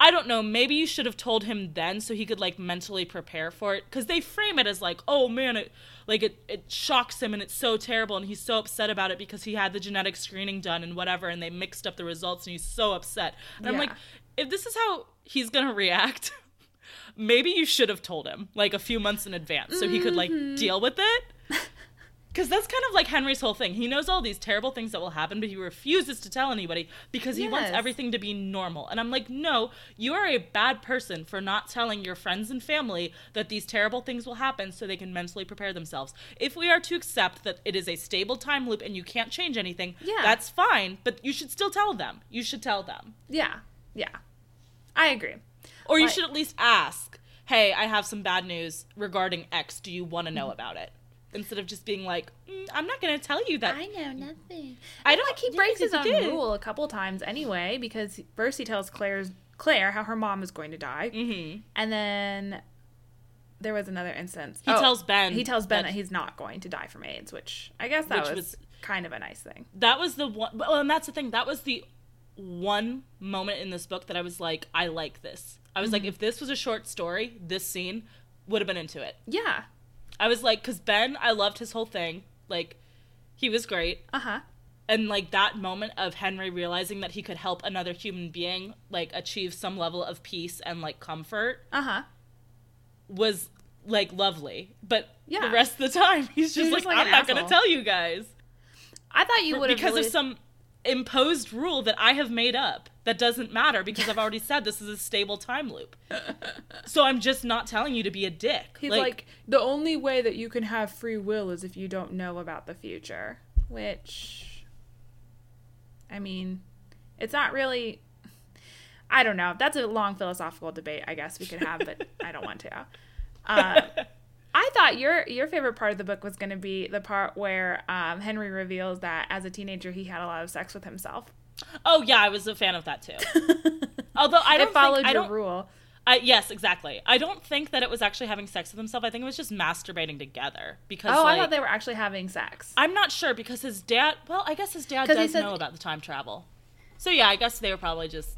[SPEAKER 2] I don't know. Maybe you should have told him then so he could like mentally prepare for it because they frame it as like, oh man, it like it it shocks him and it's so terrible and he's so upset about it because he had the genetic screening done and whatever and they mixed up the results and he's so upset. And I'm like, if this is how he's gonna react, maybe you should have told him like a few months in advance so he could like
[SPEAKER 1] Mm-hmm.
[SPEAKER 2] deal with it. Because that's kind of like Henry's whole thing. He knows all these terrible things that will happen, but he refuses to tell anybody because he wants everything to be normal. And I'm like, no, you are a bad person for not telling your friends and family that these terrible things will happen so they can mentally prepare themselves. If we are to accept that it is a stable time loop and you can't change anything,
[SPEAKER 1] Yeah.
[SPEAKER 2] that's fine, but you should still tell them. You should tell them.
[SPEAKER 1] Yeah. Yeah. I agree.
[SPEAKER 2] Or you
[SPEAKER 1] Like-
[SPEAKER 2] should at least ask, hey, I have some bad news regarding X. Do you want to know
[SPEAKER 1] Mm-hmm.
[SPEAKER 2] about it? Instead of just being like, mm, I'm not going to tell you that.
[SPEAKER 1] I know nothing.
[SPEAKER 2] I
[SPEAKER 1] I
[SPEAKER 2] don't-
[SPEAKER 1] like he breaks his own
[SPEAKER 2] did.
[SPEAKER 1] rule a couple times anyway because first he tells Claire's Claire how her mom is going to die,
[SPEAKER 2] hmm
[SPEAKER 1] and then there was another instance.
[SPEAKER 2] He
[SPEAKER 1] Oh,
[SPEAKER 2] tells Ben.
[SPEAKER 1] he tells Ben
[SPEAKER 2] that-
[SPEAKER 1] that he's not going to die from AIDS, which I guess that was,
[SPEAKER 2] was-
[SPEAKER 1] kind of a nice thing.
[SPEAKER 2] that was the one well and that's the thing that was the one moment in this book that i was like i like this i was
[SPEAKER 1] Mm-hmm.
[SPEAKER 2] like if this was a short story this scene would have been into it
[SPEAKER 1] Yeah.
[SPEAKER 2] i was like because ben i loved his whole thing like he was great
[SPEAKER 1] Uh huh.
[SPEAKER 2] and like that moment of henry realizing that he could help another human being like achieve some level of peace and like comfort
[SPEAKER 1] Uh huh.
[SPEAKER 2] was like lovely but
[SPEAKER 1] Yeah.
[SPEAKER 2] the rest of the time he's just
[SPEAKER 1] He
[SPEAKER 2] like,
[SPEAKER 1] was like
[SPEAKER 2] i'm not gonna tell you guys
[SPEAKER 1] I thought you would have
[SPEAKER 2] because
[SPEAKER 1] really...
[SPEAKER 2] of some imposed rule that I have made up that doesn't matter because I've already said this is a stable time loop. So I'm just not telling you to be a dick.
[SPEAKER 1] He's like, the only way that you can have free will is if you don't know about the future, which I mean, it's not really I don't know. That's a long philosophical debate I guess we could have, but I don't want to. Uh, I thought your your favorite part of the book was going to be the part where um, Henry reveals that as a teenager he had a lot of sex with himself.
[SPEAKER 2] oh yeah, I was a fan of that too. Although I don't
[SPEAKER 1] it followed
[SPEAKER 2] think, I
[SPEAKER 1] your
[SPEAKER 2] don't,
[SPEAKER 1] rule.
[SPEAKER 2] I, yes, exactly. I don't think that it was actually having sex with himself. I think it was just masturbating together because
[SPEAKER 1] Oh,
[SPEAKER 2] like,
[SPEAKER 1] I thought they were actually having sex.
[SPEAKER 2] I'm not sure because his dad. Well, I guess his dad does
[SPEAKER 1] said-
[SPEAKER 2] know about the time travel. So yeah, I guess they were probably just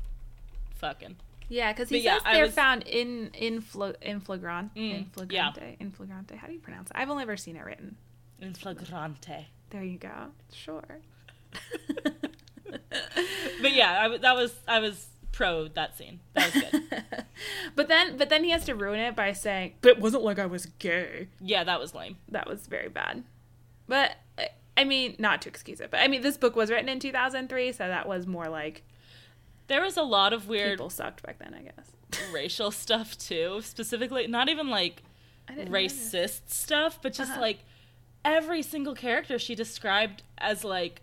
[SPEAKER 2] fucking.
[SPEAKER 1] Yeah, because he
[SPEAKER 2] But
[SPEAKER 1] says
[SPEAKER 2] I
[SPEAKER 1] they're
[SPEAKER 2] was-
[SPEAKER 1] found in in fl- in flagrant
[SPEAKER 2] Mm,
[SPEAKER 1] in flagrante in flagrante. How do you pronounce it? I've only ever seen it written.
[SPEAKER 2] In flagrante.
[SPEAKER 1] There you go. Sure.
[SPEAKER 2] But yeah, I, that was I was pro that scene. That was good.
[SPEAKER 1] but then but then he has to ruin it by saying, "But it wasn't like I was gay."
[SPEAKER 2] yeah, that was lame.
[SPEAKER 1] That was very bad. But I mean, not to excuse it, but I mean, this book was written in 2003, so that was more like
[SPEAKER 2] There was a lot of weird
[SPEAKER 1] people sucked back then, I guess.
[SPEAKER 2] racial stuff too. Specifically, not even like
[SPEAKER 1] didn't notice.
[SPEAKER 2] racist stuff, but just
[SPEAKER 1] Uh-huh.
[SPEAKER 2] like every single character she described as like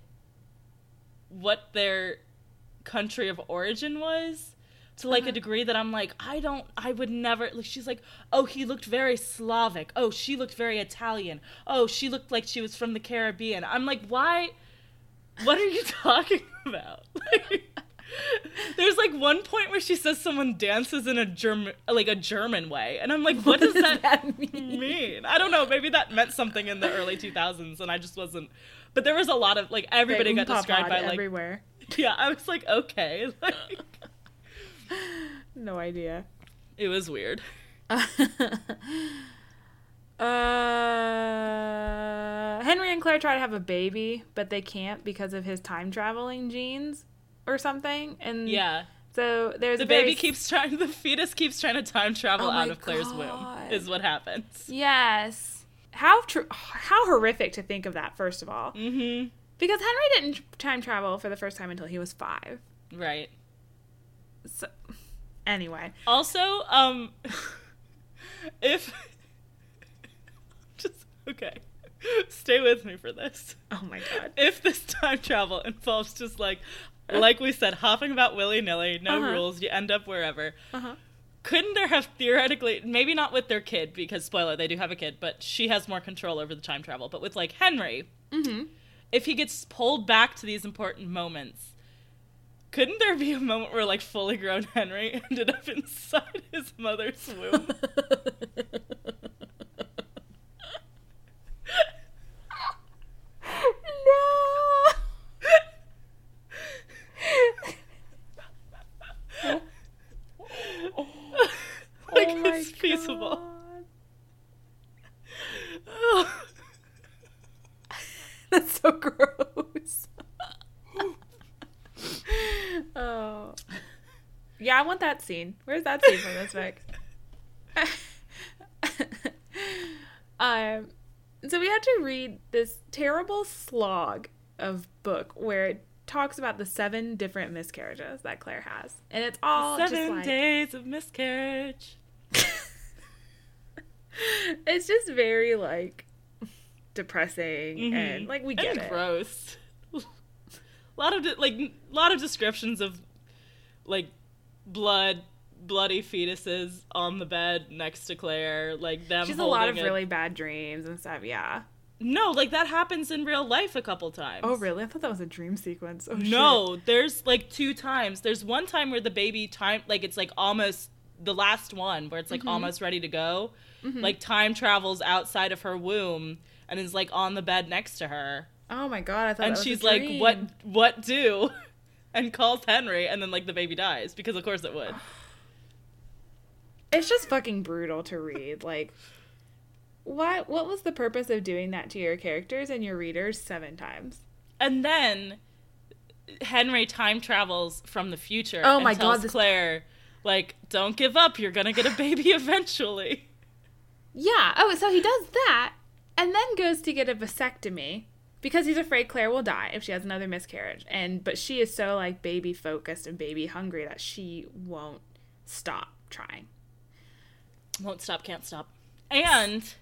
[SPEAKER 2] what their country of origin was to like a
[SPEAKER 1] Uh-huh.
[SPEAKER 2] degree that I'm like I don't I would never like she's like oh he looked very Slavic oh she looked very Italian oh she looked like she was from the Caribbean I'm like why what are you talking about like, there's like one point where she says someone dances in a German like a German way and I'm like what, does, that,
[SPEAKER 1] mean?
[SPEAKER 2] mean? I don't know. Maybe that meant something in the early 2000s, and I just wasn't. But there was a lot of like everybody got described by like
[SPEAKER 1] everywhere.
[SPEAKER 2] yeah. I was like okay, like
[SPEAKER 1] No idea.
[SPEAKER 2] it was weird.
[SPEAKER 1] uh, Henry and Claire try to have a baby, but they can't because of his time traveling genes or something. And
[SPEAKER 2] Yeah,
[SPEAKER 1] so there's
[SPEAKER 2] the baby keeps trying. The fetus keeps trying to time travel
[SPEAKER 1] Oh
[SPEAKER 2] out of Claire's womb. Is what happens.
[SPEAKER 1] Yes. How tr- how horrific to think of that. First of all,
[SPEAKER 2] Mm-hmm.
[SPEAKER 1] because Henry didn't time travel for the first time until he was five.
[SPEAKER 2] Right.
[SPEAKER 1] So anyway,
[SPEAKER 2] Also, um, if just okay, stay with me for this.
[SPEAKER 1] oh my god.
[SPEAKER 2] if this time travel involves just like like we said hopping about willy-nilly no
[SPEAKER 1] Uh-huh.
[SPEAKER 2] rules you end up wherever
[SPEAKER 1] Uh-huh.
[SPEAKER 2] couldn't there have theoretically maybe not with their kid because spoiler they do have a kid but she has more control over the time travel but with like henry
[SPEAKER 1] Mm-hmm.
[SPEAKER 2] if he gets pulled back to these important moments couldn't there be a moment where like fully grown henry ended up inside his mother's womb
[SPEAKER 1] no.
[SPEAKER 2] like
[SPEAKER 1] oh my
[SPEAKER 2] it's feasible.
[SPEAKER 1] That's so gross. oh. Yeah, I want that scene. Where's that scene from this book? um, so we had to read this terrible slog of book where it talks about the seven different miscarriages that Claire has, and it's all
[SPEAKER 2] Seven
[SPEAKER 1] just like,
[SPEAKER 2] days of miscarriage.
[SPEAKER 1] it's just very like depressing
[SPEAKER 2] Mhm.
[SPEAKER 1] and like we get
[SPEAKER 2] and
[SPEAKER 1] it.
[SPEAKER 2] gross. a lot of de- like a lot of descriptions of like blood, bloody fetuses on the bed next to Claire, like them.
[SPEAKER 1] She's a lot of really bad dreams and stuff. Yeah.
[SPEAKER 2] no, like that happens in real life a couple times.
[SPEAKER 1] Oh really? I thought that was a dream sequence. Oh shit.
[SPEAKER 2] No, there's like two times. There's one time where the baby time like it's like almost the last one where it's like
[SPEAKER 1] Mm-hmm.
[SPEAKER 2] almost ready to go. Mm-hmm. Like time travels outside of her womb and is like on the bed next to her.
[SPEAKER 1] Oh my god! I thought.
[SPEAKER 2] and
[SPEAKER 1] that was a
[SPEAKER 2] she's like. "What what do?" and calls Henry and then like the baby dies because of course it would.
[SPEAKER 1] It's just fucking brutal to read. Like, what? What was the purpose of doing that to your characters and your readers seven times?
[SPEAKER 2] And then Henry time travels from the future
[SPEAKER 1] Oh
[SPEAKER 2] and
[SPEAKER 1] my
[SPEAKER 2] tells
[SPEAKER 1] God, this-
[SPEAKER 2] Claire like, "Don't give up. You're to get a baby eventually."
[SPEAKER 1] Yeah. Oh, so he does that, and then goes to get a vasectomy because he's afraid Claire will die if she has another miscarriage. And but she is so like baby focused and baby hungry that she won't stop trying.
[SPEAKER 2] won't stop can't stop and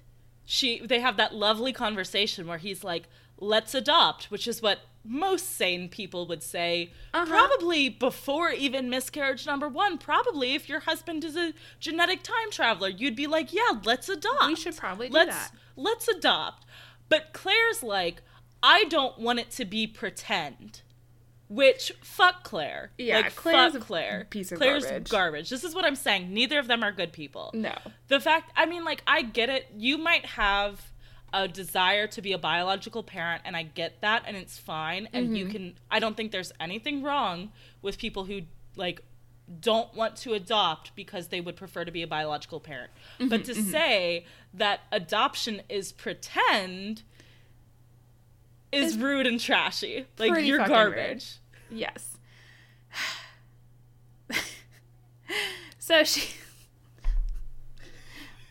[SPEAKER 2] she they have that lovely conversation where he's like let's adopt which is what most sane people would say
[SPEAKER 1] Uh-huh.
[SPEAKER 2] probably before even miscarriage number one probably if your husband is a genetic time traveler you'd be like yeah let's adopt
[SPEAKER 1] We should probably do
[SPEAKER 2] let's
[SPEAKER 1] that.
[SPEAKER 2] let's adopt but claire's like i don't want it to be pretend which fuck Claire.
[SPEAKER 1] Yeah,
[SPEAKER 2] like
[SPEAKER 1] Claire's
[SPEAKER 2] fuck Claire.
[SPEAKER 1] piece of
[SPEAKER 2] Claire's
[SPEAKER 1] garbage.
[SPEAKER 2] garbage. This is what I'm saying. Neither of them are good people
[SPEAKER 1] No.
[SPEAKER 2] the fact i mean like i get it you might have a desire to be a biological parent and i get that and it's fine and you mm-hmm. can i don't think there's anything wrong with people who like don't want to adopt because they would prefer to be a biological parent mm-hmm, but to mm-hmm. say that adoption is pretend is
[SPEAKER 1] It's
[SPEAKER 2] rude and trashy like you're garbage
[SPEAKER 1] Yes. so she.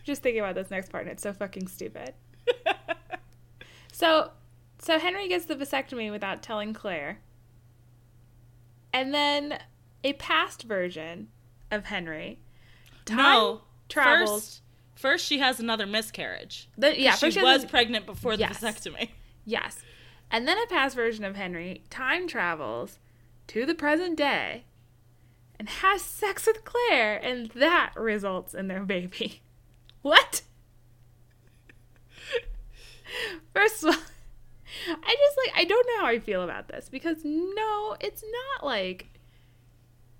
[SPEAKER 1] Just thinking about this next part, and it's so fucking stupid. So, so Henry gets the vasectomy without telling Claire, and then a past version of Henry. Time
[SPEAKER 2] no
[SPEAKER 1] travels.
[SPEAKER 2] first first she has another miscarriage
[SPEAKER 1] The, yeah,
[SPEAKER 2] she
[SPEAKER 1] she
[SPEAKER 2] was pregnant before the
[SPEAKER 1] Yes.
[SPEAKER 2] vasectomy.
[SPEAKER 1] Yes. And then a past version of Henry time travels to the present day and has sex with Claire, and that results in their baby. What? First of all, I just like, I don't know how I feel about this because no, it's not like,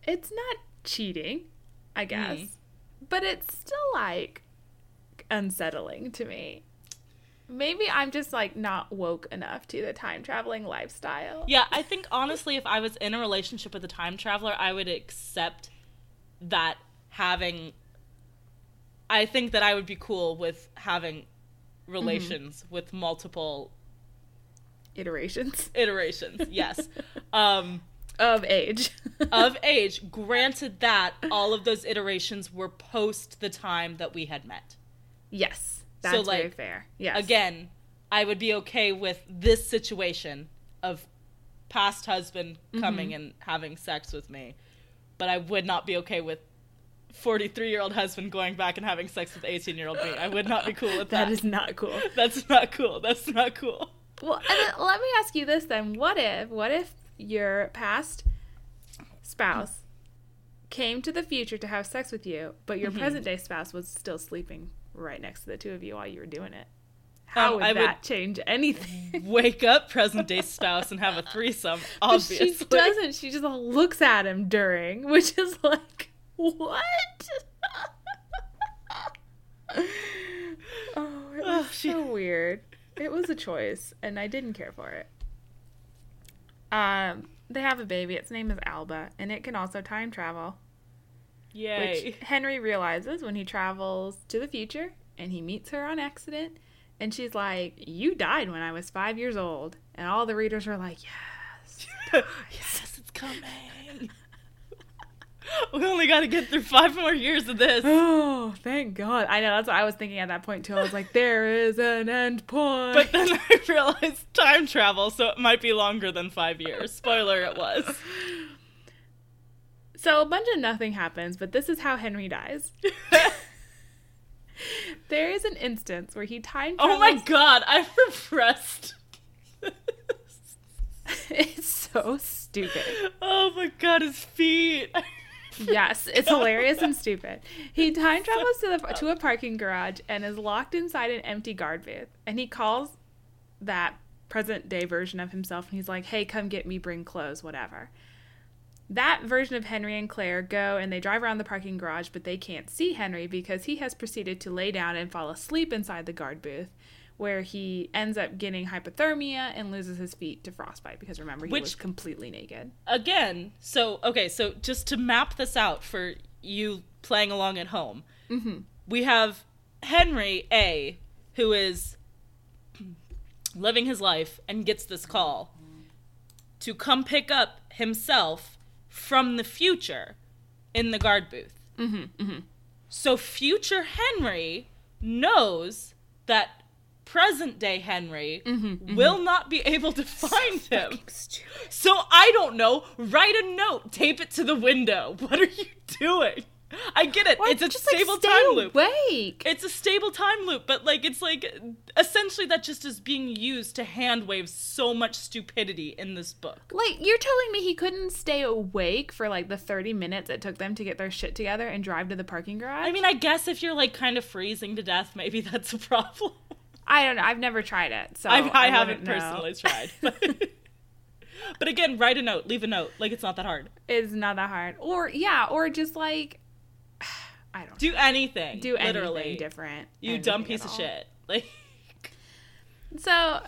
[SPEAKER 1] it's not cheating, I guess,
[SPEAKER 2] Mhm.
[SPEAKER 1] but it's still like unsettling to me. Maybe I'm just like not woke enough to the time traveling lifestyle.
[SPEAKER 2] Yeah, I think honestly, if I was in a relationship with a time traveler, I would accept that having. I think that I would be cool with having relations with multiple
[SPEAKER 1] Iterations
[SPEAKER 2] iterations. Yes, um,
[SPEAKER 1] of age.
[SPEAKER 2] of age. Granted that all of those iterations were post the time that we had met.
[SPEAKER 1] yes, that's very
[SPEAKER 2] like,
[SPEAKER 1] fair. Yes.
[SPEAKER 2] Again, I would be okay with this situation of past husband coming and having sex with me, but I would not be okay with 43 year old husband going back and having sex with 18 year old me. I would not be cool with that.
[SPEAKER 1] that is not cool.
[SPEAKER 2] That's not cool. That's not cool.
[SPEAKER 1] Well, and then let me ask you this then: What if, what if your past spouse came to the future to have sex with you, but your
[SPEAKER 2] Mhm.
[SPEAKER 1] present day spouse was still sleeping right next to the two of you while you were doing it? How
[SPEAKER 2] Um,
[SPEAKER 1] would
[SPEAKER 2] I would-
[SPEAKER 1] that change anything?
[SPEAKER 2] Wake up, present day spouse, and have a threesome.
[SPEAKER 1] But
[SPEAKER 2] Obviously,
[SPEAKER 1] she doesn't. She just looks at him during, which is like, what? oh, it was
[SPEAKER 2] she-
[SPEAKER 1] so weird. It was a choice, and I didn't care for it. Um, they have a baby. Its name is Alba, and it can also time travel,
[SPEAKER 2] Yay.
[SPEAKER 1] which Henry realizes when he travels to the future and he meets her on accident. And she's like, "You died when I was five years old," and all the readers are like, "Yes."
[SPEAKER 2] yes, it's coming. we only got to get through five more years of this.
[SPEAKER 1] Oh, thank God. I know, that's what I was thinking at that point, too. I was like, there is an end point.
[SPEAKER 2] But then I realized time travel, so it might be longer than five years. Spoiler, it was.
[SPEAKER 1] So a bunch of nothing happens, but this is how Henry dies. there is an instance where he time travels.
[SPEAKER 2] Oh my god, I'm repressed.
[SPEAKER 1] it's so stupid.
[SPEAKER 2] Oh my god, his feet.
[SPEAKER 1] Yes, it's hilarious and stupid. He time travels to the to a parking garage and is locked inside an empty guard booth. And he calls that present day version of himself and he's like, "Hey, come get me, bring clothes, whatever." That version of Henry and Claire go and they drive around the parking garage, but they can't see Henry because he has proceeded to lay down and fall asleep inside the guard booth, where he ends up getting hypothermia and loses his feet to frostbite because remember he
[SPEAKER 2] Which-
[SPEAKER 1] was completely naked.
[SPEAKER 2] Again, so, okay, so just to map this out for you playing along at home,
[SPEAKER 1] Mm-hmm.
[SPEAKER 2] we have Henry A, who is living his life and gets this call to come pick up himself from the future in the guard booth.
[SPEAKER 1] Mm-hmm. Mm-hmm.
[SPEAKER 2] So future Henry knows that present day Henry
[SPEAKER 1] Mm-hmm,
[SPEAKER 2] will not be able to find him. So I don't know. Write a note. Tape it to the window. What are you doing? I get it. it's a stable
[SPEAKER 1] like,
[SPEAKER 2] time loop.
[SPEAKER 1] Awake.
[SPEAKER 2] It's a stable time loop, but like it's like essentially that just is being used to hand wave so much stupidity in this book.
[SPEAKER 1] Like you're telling me he couldn't stay awake for like the 30 minutes it took them to get their shit together and drive to the parking garage?
[SPEAKER 2] I mean, I guess if you're like kind of freezing to death, maybe that's a problem.
[SPEAKER 1] I don't know. I've never tried it, so
[SPEAKER 2] I,
[SPEAKER 1] I,
[SPEAKER 2] I haven't
[SPEAKER 1] wouldn't know.
[SPEAKER 2] personally tried. But, but again, write a note, leave a note. Like it's not that hard.
[SPEAKER 1] It's not that hard. Or yeah, or just like I don't
[SPEAKER 2] Do anything.
[SPEAKER 1] do anything different.
[SPEAKER 2] You dumb piece of shit. Like,
[SPEAKER 1] So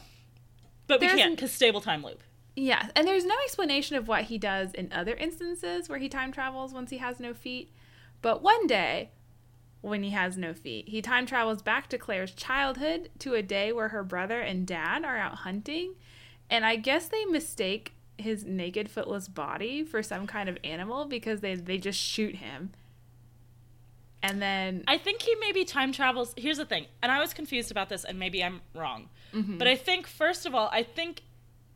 [SPEAKER 2] but we can't because stable time loop.
[SPEAKER 1] yeah, and there's no explanation of what he does in other instances where he time travels once he has no feet. But one day, when he has no feet, he time travels back to Claire's childhood to a day where her brother and dad are out hunting, and I guess they mistake his naked footless body for some kind of animal because they they just shoot him. And then
[SPEAKER 2] I think he maybe time travels. Here's the thing, and I was confused about this, and maybe I'm wrong. Mm-hmm. But I think first of all, I think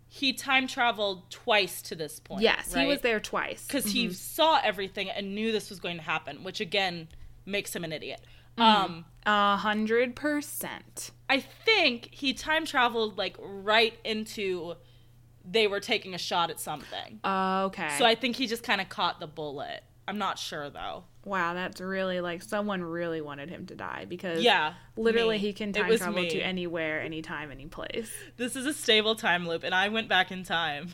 [SPEAKER 2] he time traveled twice to this point.
[SPEAKER 1] yes, he was there twice.
[SPEAKER 2] because he mm-hmm. saw everything and knew this was going to happen, which again makes him an idiot.
[SPEAKER 1] Mm-hmm.
[SPEAKER 2] Um,
[SPEAKER 1] A hundred percent.
[SPEAKER 2] I think he time traveled like right into they were taking a shot at something.
[SPEAKER 1] Okay.
[SPEAKER 2] So I think he just kind of caught the bullet. I'm not sure though.
[SPEAKER 1] wow, that's really like someone really wanted him to die because
[SPEAKER 2] Yeah,
[SPEAKER 1] literally
[SPEAKER 2] me.
[SPEAKER 1] he can time travel
[SPEAKER 2] me.
[SPEAKER 1] to anywhere, anytime, any place.
[SPEAKER 2] This is a stable time loop, and I went back in time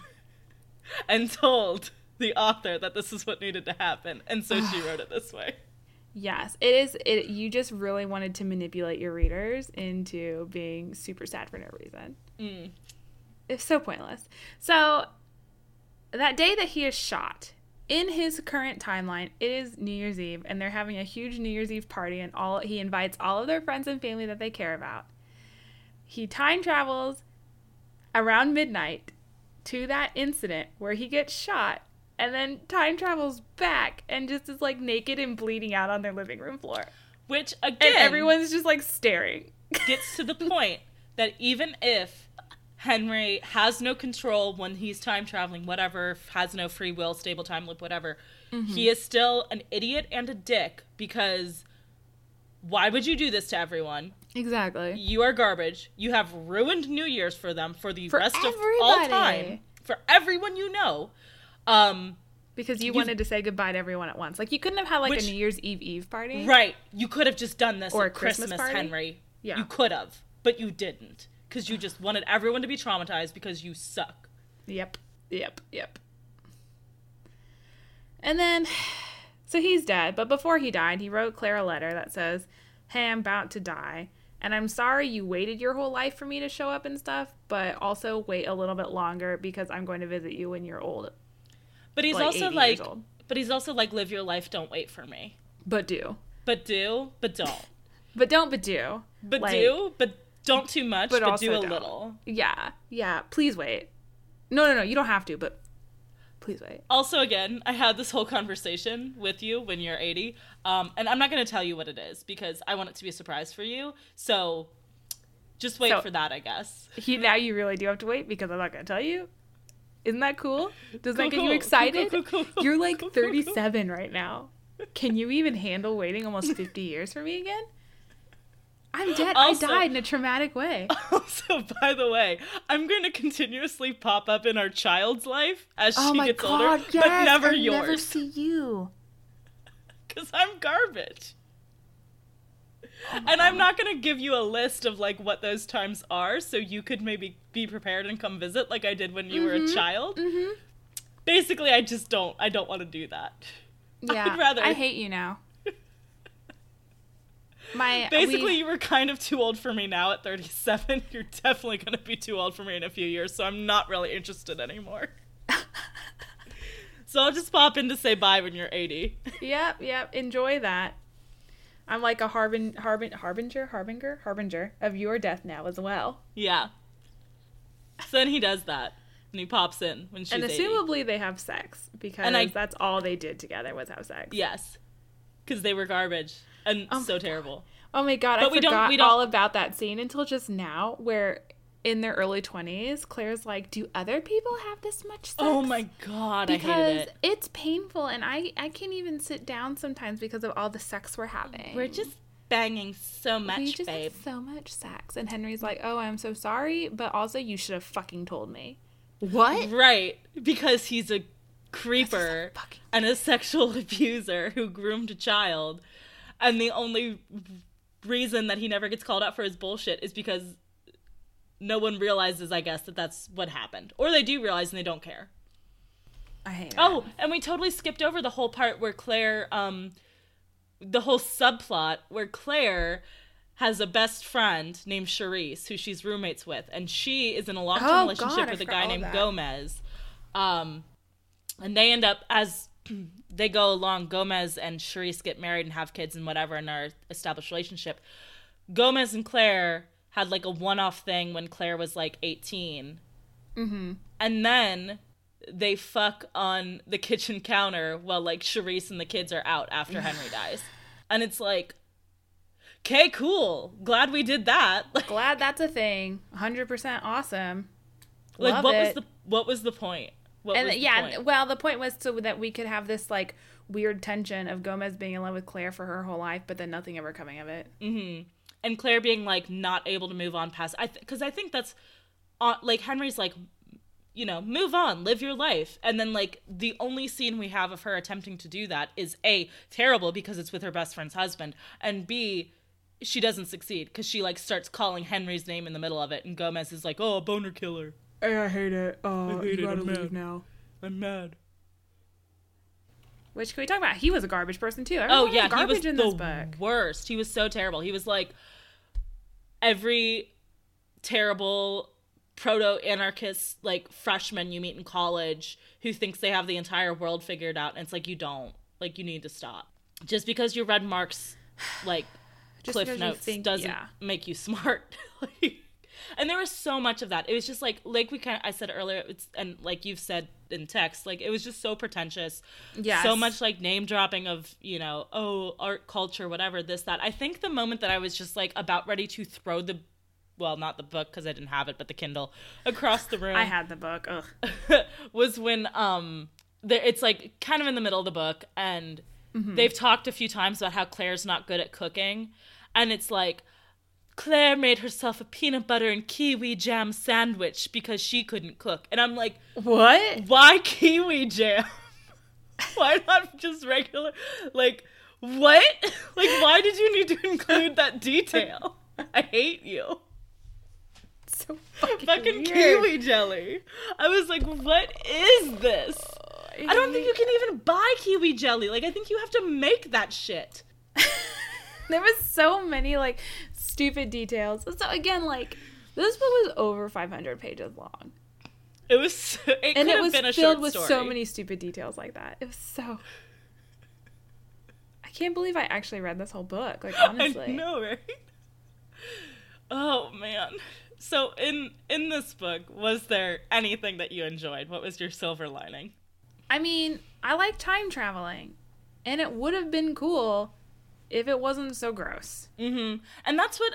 [SPEAKER 2] and told the author that this is what needed to happen, and so she wrote it this way.
[SPEAKER 1] Yes, it is. It you just really wanted to manipulate your readers into being super sad for no reason.
[SPEAKER 2] Mm.
[SPEAKER 1] It's so pointless. So that day that he is shot in his current timeline, it is New Year's Eve, and they're having a huge New Year's Eve party, and all he invites all of their friends and family that they care about. He time travels around midnight to that incident where he gets shot, and then time travels back and just is like naked and bleeding out on their living room floor,
[SPEAKER 2] Which
[SPEAKER 1] and
[SPEAKER 2] again,
[SPEAKER 1] everyone's just like staring.
[SPEAKER 2] gets to the point that even if Henry has no control when he's time traveling, whatever, has no free will, stable time loop, whatever, mm-hmm. he is still an idiot and a dick because why would you do this to everyone?
[SPEAKER 1] Exactly.
[SPEAKER 2] You are garbage. You have ruined New Year's for them for the
[SPEAKER 1] For
[SPEAKER 2] rest of all time. For everyone you know. Um,
[SPEAKER 1] Because you
[SPEAKER 2] You've-
[SPEAKER 1] wanted to say goodbye to everyone at once. Like you couldn't have had like
[SPEAKER 2] Which-
[SPEAKER 1] a New Year's Eve Eve party.
[SPEAKER 2] right. You could have just done this
[SPEAKER 1] Or a Christmas
[SPEAKER 2] Christmas,
[SPEAKER 1] party?
[SPEAKER 2] Henry.
[SPEAKER 1] Yeah.
[SPEAKER 2] You could have, but you didn't. Because you just wanted everyone to be traumatized because you suck.
[SPEAKER 1] Yep. Yep. Yep. And then, so he's dead. But before he died, he wrote Claire a letter that says, Hey, I'm about to die. And I'm sorry you waited your whole life for me to show up and stuff, but also wait a little bit longer because I'm going to visit you when you're old.
[SPEAKER 2] But he's
[SPEAKER 1] Like
[SPEAKER 2] also like, but he's also like, live your life, don't wait for me.
[SPEAKER 1] But do.
[SPEAKER 2] But do, but don't.
[SPEAKER 1] But don't, but do.
[SPEAKER 2] But
[SPEAKER 1] Like-
[SPEAKER 2] do, but don't too much,
[SPEAKER 1] But
[SPEAKER 2] but, do a
[SPEAKER 1] don't.
[SPEAKER 2] little.
[SPEAKER 1] Yeah. Yeah. Please wait. No, no, no. You don't have to, but Please wait.
[SPEAKER 2] Also, again, I had this whole conversation with you when you're 80, um, and I'm not going to tell you what it is because I want it to be a surprise for you. So just wait
[SPEAKER 1] So-
[SPEAKER 2] for that, I guess.
[SPEAKER 1] He, now you really do have to wait because I'm not going to tell you. Isn't that cool? Does that get
[SPEAKER 2] cool.
[SPEAKER 1] you excited?
[SPEAKER 2] Cool, cool, cool.
[SPEAKER 1] You're like
[SPEAKER 2] Cool, cool, cool.
[SPEAKER 1] 37 right now. Can you even handle waiting almost 50 years for me again? I'm dead.
[SPEAKER 2] Also-
[SPEAKER 1] I died in a traumatic way.
[SPEAKER 2] Also, by the way, I'm going to continuously pop up in our child's life as
[SPEAKER 1] oh
[SPEAKER 2] she gets
[SPEAKER 1] god,
[SPEAKER 2] older,
[SPEAKER 1] yes.
[SPEAKER 2] but never
[SPEAKER 1] I never
[SPEAKER 2] yours
[SPEAKER 1] see you.
[SPEAKER 2] because I'm garbage.
[SPEAKER 1] Oh
[SPEAKER 2] and I'm not going to give you a list of like what those times are so you could maybe be prepared and come visit like I did when you were a child.
[SPEAKER 1] Mm-hmm.
[SPEAKER 2] Basically, I just don't I don't want to do that.
[SPEAKER 1] Yeah.
[SPEAKER 2] rather-
[SPEAKER 1] I hate you now. My
[SPEAKER 2] Basically,
[SPEAKER 1] we-
[SPEAKER 2] you were kind of too old for me now at 37. You're definitely going to be too old for me in a few years, so I'm not really interested anymore. so I'll just pop in to say bye when you're 80.
[SPEAKER 1] Yep, yep. Enjoy that. I'm like a harbin, harbin, harbinger, harbinger, harbinger of your death now as well.
[SPEAKER 2] yeah. So then he does that, and he pops in when she's
[SPEAKER 1] and
[SPEAKER 2] 80.
[SPEAKER 1] assumably they have sex because
[SPEAKER 2] I-
[SPEAKER 1] that's all they did together was have sex.
[SPEAKER 2] Yes. Because they were garbage and
[SPEAKER 1] Oh
[SPEAKER 2] so terrible.
[SPEAKER 1] Oh my god, I
[SPEAKER 2] But we don't-
[SPEAKER 1] forgot
[SPEAKER 2] we don't-
[SPEAKER 1] all about that scene until just now, where in their early twenties, Claire's like, "Do other people have this much sex?"
[SPEAKER 2] Oh my god, I
[SPEAKER 1] Because
[SPEAKER 2] it.
[SPEAKER 1] it's painful, and I I can't even sit down sometimes because of all the sex we're having.
[SPEAKER 2] We're just banging so much,
[SPEAKER 1] we just
[SPEAKER 2] babe.
[SPEAKER 1] have so much sex, and Henry's like, "Oh, I'm so sorry, but also you should have fucking told me." What?
[SPEAKER 2] Right, because he's a creeper
[SPEAKER 1] fucking-
[SPEAKER 2] and a sexual abuser who groomed a child. And the only reason that he never gets called out for his bullshit is because no one realizes, I guess, that that's what happened. Or they do realize and they don't care.
[SPEAKER 1] I hate it.
[SPEAKER 2] Oh, and we totally skipped over the whole part where Claire, um, the whole subplot where Claire has a best friend named Charisse who she's roommates with, and she is in a long term
[SPEAKER 1] Oh,
[SPEAKER 2] relationship
[SPEAKER 1] God,
[SPEAKER 2] with a guy named
[SPEAKER 1] that.
[SPEAKER 2] Gomez. Um, and they end up as they go along. Gomez and Charisse get married and have kids and whatever in our established relationship. Gomez and Claire had like a one off thing when Claire was like 18
[SPEAKER 1] Mm-hmm.
[SPEAKER 2] and then they fuck on the kitchen counter while like Charisse and the kids are out after Henry dies. And it's like, okay, cool. Glad we did that. Like,
[SPEAKER 1] Glad that's a thing. 100% awesome.
[SPEAKER 2] like
[SPEAKER 1] Love
[SPEAKER 2] what was the what was the point? What
[SPEAKER 1] and
[SPEAKER 2] was the
[SPEAKER 1] yeah,
[SPEAKER 2] point?
[SPEAKER 1] well, the point was so that we could have this like weird tension of Gomez being in love with Claire for her whole life, but then nothing ever coming of it.
[SPEAKER 2] hmm And Claire being like not able to move on past. I because I think that's, uh, like Henry's like, you know, move on, live your life, and then like the only scene we have of her attempting to do that is a terrible because it's with her best friend's husband, and b she doesn't succeed because she like starts calling Henry's name in the middle of it, and Gomez is like, oh, boner killer.
[SPEAKER 1] hey I hate it. Oh,
[SPEAKER 2] I hate you it. gotta I'm leave mad.
[SPEAKER 1] now.
[SPEAKER 2] I'm mad.
[SPEAKER 1] Which can we talk about? He was a garbage person too.
[SPEAKER 2] Oh
[SPEAKER 1] Everyone was
[SPEAKER 2] yeah, he
[SPEAKER 1] garbage
[SPEAKER 2] was
[SPEAKER 1] in
[SPEAKER 2] the
[SPEAKER 1] this book.
[SPEAKER 2] worst. He was so terrible. He was like every terrible proto anarchist like freshman you meet in college who thinks they have the entire world figured out and it's like you don't. Like you need to stop. Just because you read Marx like cliff notes
[SPEAKER 1] think-
[SPEAKER 2] doesn't
[SPEAKER 1] yeah.
[SPEAKER 2] make you smart. Like- and there was so much of that. It was just like like we kind of I said earlier it's and like you've said in text like it was just so pretentious
[SPEAKER 1] Yeah.
[SPEAKER 2] so much like name dropping of you know oh art culture whatever this that i think the moment that i was just like about ready to throw the well not the book because i didn't have it but the kindle across the room
[SPEAKER 1] I had the book. Ugh.
[SPEAKER 2] was when um there, it's like kind of in the middle of the book and
[SPEAKER 1] Mm-hmm.
[SPEAKER 2] they've talked a few times about how claire's not good at cooking and it's like claire made herself a peanut butter and kiwi jam sandwich because she couldn't cook and i'm like
[SPEAKER 1] What?
[SPEAKER 2] why kiwi jam? why not just regular? Like, what? Like, why did you need to include that detail? I hate you.
[SPEAKER 1] So fucking,
[SPEAKER 2] Fucking kiwi jelly. I was like, what is this? Oh, I don't think you can even buy kiwi jelly. Like, I think you have to make that shit.
[SPEAKER 1] there was so many like stupid details. So again, like this book was over 500 pages long,
[SPEAKER 2] It was, so, it
[SPEAKER 1] and
[SPEAKER 2] could
[SPEAKER 1] it
[SPEAKER 2] have
[SPEAKER 1] was
[SPEAKER 2] been a
[SPEAKER 1] filled with
[SPEAKER 2] story.
[SPEAKER 1] so many stupid details like that. It was so. I can't believe I actually read this whole book. Like honestly,
[SPEAKER 2] I know, right? Oh man. So in in this book, was there anything that you enjoyed? What was your silver lining?
[SPEAKER 1] I mean, I like time traveling, and it would have been cool if it wasn't so gross.
[SPEAKER 2] Mm-hmm. And that's what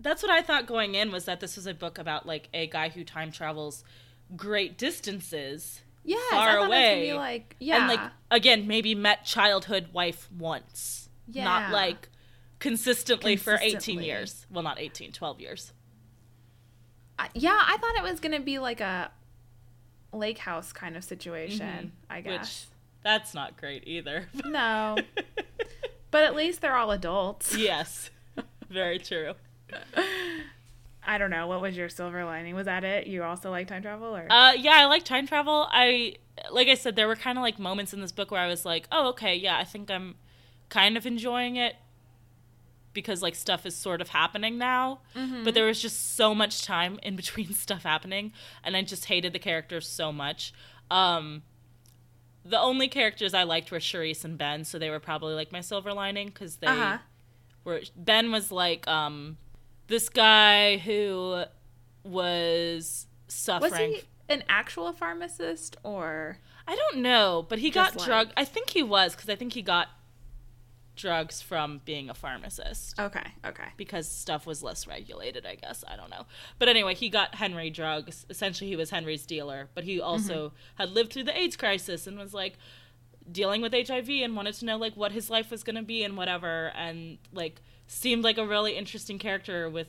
[SPEAKER 2] that's what I thought going in was that this was a book about like a guy who time travels great distances
[SPEAKER 1] Yeah,
[SPEAKER 2] far
[SPEAKER 1] I
[SPEAKER 2] away.
[SPEAKER 1] It was gonna be like, yeah,
[SPEAKER 2] and like again maybe met childhood wife once
[SPEAKER 1] Yeah.
[SPEAKER 2] not like consistently, for 18 years well not 18 12 years
[SPEAKER 1] I- yeah. I thought it was gonna be like a lake house kind of situation. I
[SPEAKER 2] Mm-hmm. which
[SPEAKER 1] guess
[SPEAKER 2] that's not great either
[SPEAKER 1] no, but at least they're all adults.
[SPEAKER 2] yes very true
[SPEAKER 1] I don't know. What was your silver lining? Was that it? You also like time travel, or
[SPEAKER 2] Uh, yeah, I like time travel. I like I said, there were kind of like moments in this book where I was like, oh, okay, yeah, I think I'm kind of enjoying it because like stuff is sort of happening now. But there was just so much time in between stuff happening, and I just hated the characters so much. Um, the only characters I liked were Charisse and Ben, so they were probably like my silver lining because they
[SPEAKER 1] Uh-huh.
[SPEAKER 2] were. Ben was like um, this guy who was suffering.
[SPEAKER 1] was he an actual pharmacist or?
[SPEAKER 2] I don't know, but he
[SPEAKER 1] Just
[SPEAKER 2] got
[SPEAKER 1] like-
[SPEAKER 2] drug. I think he was because I think he got drugs from being a pharmacist
[SPEAKER 1] Okay, okay.
[SPEAKER 2] because stuff was less regulated. I guess I don't know, but anyway, he got Henry drugs. Essentially, he was Henry's dealer, but he also had lived through the AIDS crisis and was like dealing with HIV and wanted to know like what his life was going to be and whatever, and like seemed like a really interesting character with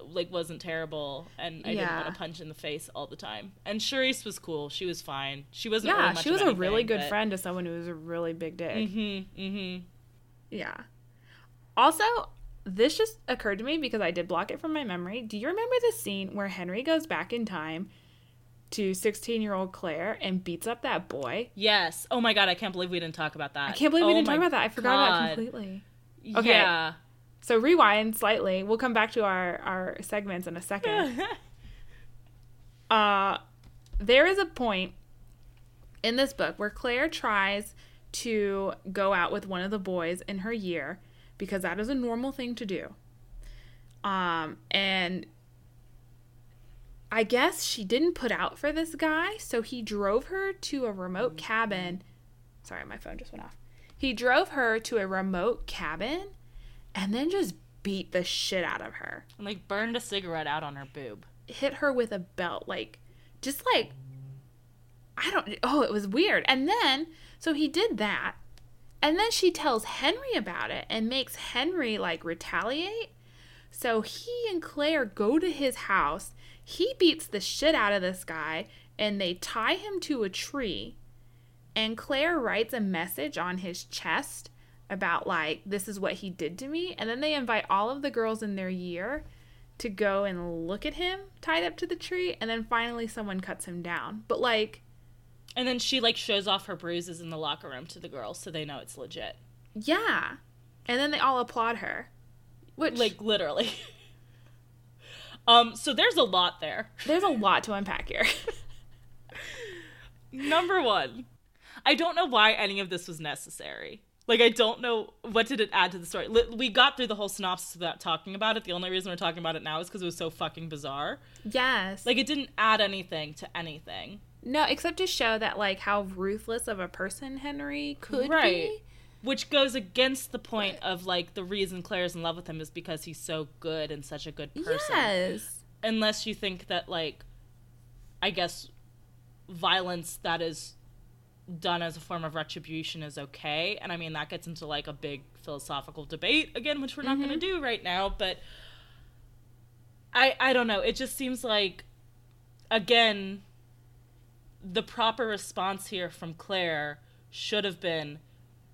[SPEAKER 2] like wasn't terrible and I didn't want to punch in the face all the time. And Charisse was cool. She was fine. She wasn't
[SPEAKER 1] Yeah,
[SPEAKER 2] really much
[SPEAKER 1] she was a really good
[SPEAKER 2] but-
[SPEAKER 1] friend to someone who was a really big dick.
[SPEAKER 2] Mm-hmm. Mm-hmm.
[SPEAKER 1] Yeah. Also, this just occurred to me because I did block it from my memory. Do you remember the scene where Henry goes back in time to 16 year old Claire and beats up that boy?
[SPEAKER 2] Yes. Oh my god, I can't believe we didn't talk about that.
[SPEAKER 1] I can't believe we
[SPEAKER 2] Oh
[SPEAKER 1] didn't talk about that. I forgot about
[SPEAKER 2] God.
[SPEAKER 1] it completely. Okay.
[SPEAKER 2] Yeah.
[SPEAKER 1] So rewind slightly. We'll come back to our, our segments in a second. uh, there is a point in this book where Claire tries to go out with one of the boys in her year because that is a normal thing to do. Um, and I guess she didn't put out for this guy, so he drove her to a remote cabin. Sorry, my phone just went off. He drove her to a remote cabin and then just beat the shit out of her.
[SPEAKER 2] and like burned a cigarette out on her boob.
[SPEAKER 1] Hit her with a belt, like just like I don't oh, it was weird. And then so he did that. And then she tells Henry about it and makes Henry like retaliate. So he and Claire go to his house. He beats the shit out of this guy and they tie him to a tree. And Claire writes a message on his chest about like this is what he did to me and then they invite all of the girls in their year to go and look at him tied up to the tree and then finally someone cuts him down. But like
[SPEAKER 2] And then she like shows off her bruises in the locker room to the girls so they know it's legit.
[SPEAKER 1] yeah. And then they all applaud her. Which
[SPEAKER 2] Like literally. um so there's a lot there.
[SPEAKER 1] there's a lot to unpack here.
[SPEAKER 2] Number 1. I don't know why any of this was necessary. Like I don't know what did it add to the story. We got through the whole synopsis without talking about it. The only reason we're talking about it now is because it was so fucking bizarre.
[SPEAKER 1] yes.
[SPEAKER 2] Like it didn't add anything to anything.
[SPEAKER 1] No, except to show that like how ruthless of a person Henry could
[SPEAKER 2] Right.
[SPEAKER 1] be.
[SPEAKER 2] Which goes against the point of like the reason Claire's in love with him is because he's so good and such a good person.
[SPEAKER 1] Yes.
[SPEAKER 2] Unless you think that like I guess violence that is done as a form of retribution is okay. And I mean that gets into like a big philosophical debate again, which we're not gonna mm-hmm. do right now, but I I don't know. It just seems like again the proper response here from Claire should have been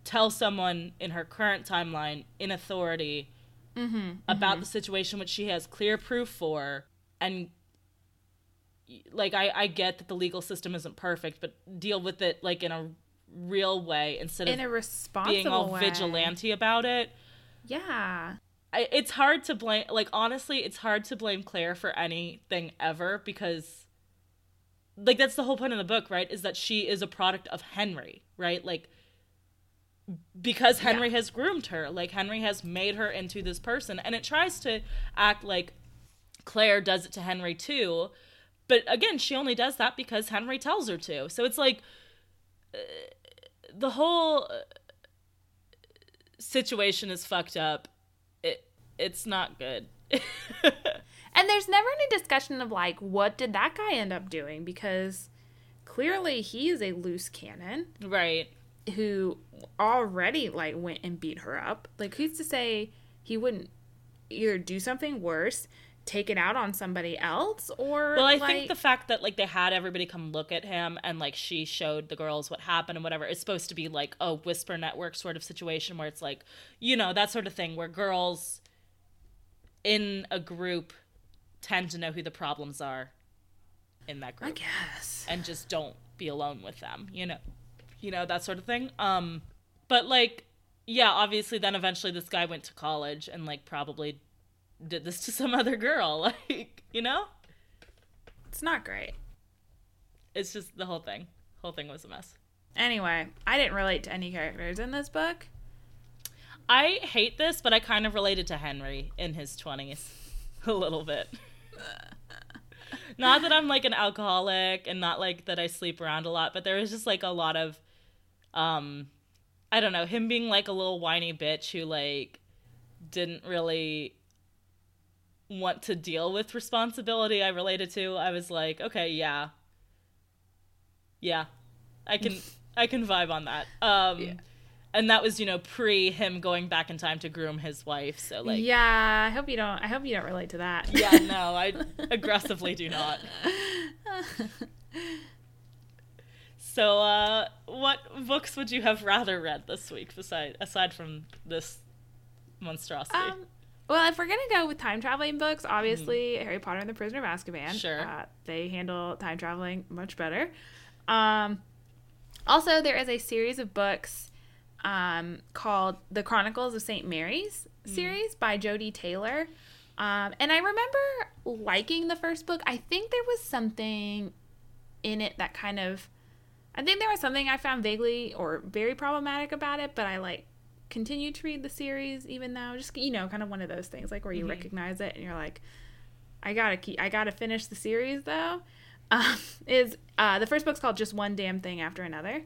[SPEAKER 2] tell someone in her current timeline in authority
[SPEAKER 1] Mm-hmm.
[SPEAKER 2] about the situation which she has clear proof for and like I, I get that the legal system isn't perfect but deal with it like in a real way instead
[SPEAKER 1] In a
[SPEAKER 2] of
[SPEAKER 1] responsible
[SPEAKER 2] being all
[SPEAKER 1] way.
[SPEAKER 2] vigilante about it
[SPEAKER 1] Yeah.
[SPEAKER 2] I, it's hard to blame like honestly it's hard to blame claire for anything ever because like that's the whole point of the book right is that she is a product of henry right like because henry has groomed her like henry has made her into this person and it tries to act like claire does it to henry too but again she only does that because henry tells her to so it's like the whole uh, situation is fucked up. It it's not good.
[SPEAKER 1] there's never any discussion of like what did that guy end up doing because clearly he is a loose cannon.
[SPEAKER 2] Right.
[SPEAKER 1] Who already like went and beat her up. Like who's to say he wouldn't either do something worse take it out on somebody else or
[SPEAKER 2] well i
[SPEAKER 1] like...
[SPEAKER 2] think the fact that like they had everybody come look at him and like she showed the girls what happened and whatever is supposed to be like a whisper network sort of situation where it's like you know that sort of thing where girls in a group tend to know who the problems are in that group
[SPEAKER 1] i guess
[SPEAKER 2] and just don't be alone with them you know you know that sort of thing um but like yeah obviously then eventually this guy went to college and like probably did this to some other girl. Like, you know?
[SPEAKER 1] It's not great.
[SPEAKER 2] It's just the whole thing. Whole thing was a mess.
[SPEAKER 1] Anyway, I didn't relate to any characters in this book.
[SPEAKER 2] I hate this, but I kind of related to Henry in his 20s a little bit. not that I'm like an alcoholic and not like that I sleep around a lot, but there was just like a lot of um I don't know, him being like a little whiny bitch who like didn't really want to deal with responsibility I related to, I was like, okay, yeah. Yeah. I can I can vibe on that. Um yeah. And that was, you know, pre him going back in time to groom his wife. So like
[SPEAKER 1] Yeah, I hope you don't I hope you don't relate to that.
[SPEAKER 2] yeah, no, I aggressively do not. So, uh, what books would you have rather read this week, beside aside from this monstrosity?
[SPEAKER 1] Um, well, if we're gonna go with time traveling books, obviously mm. Harry Potter and the Prisoner of Azkaban.
[SPEAKER 2] Sure,
[SPEAKER 1] uh, they handle time traveling much better. Um, also, there is a series of books um, called The Chronicles of St. Mary's mm. series by Jodi Taylor. Um, and I remember liking the first book. I think there was something in it that kind of, I think there was something I found vaguely or very problematic about it, but I like continue to read the series even though just you know kind of one of those things like where you mm-hmm. recognize it and you're like i gotta keep i gotta finish the series though um, is uh, the first book's called just one damn thing after another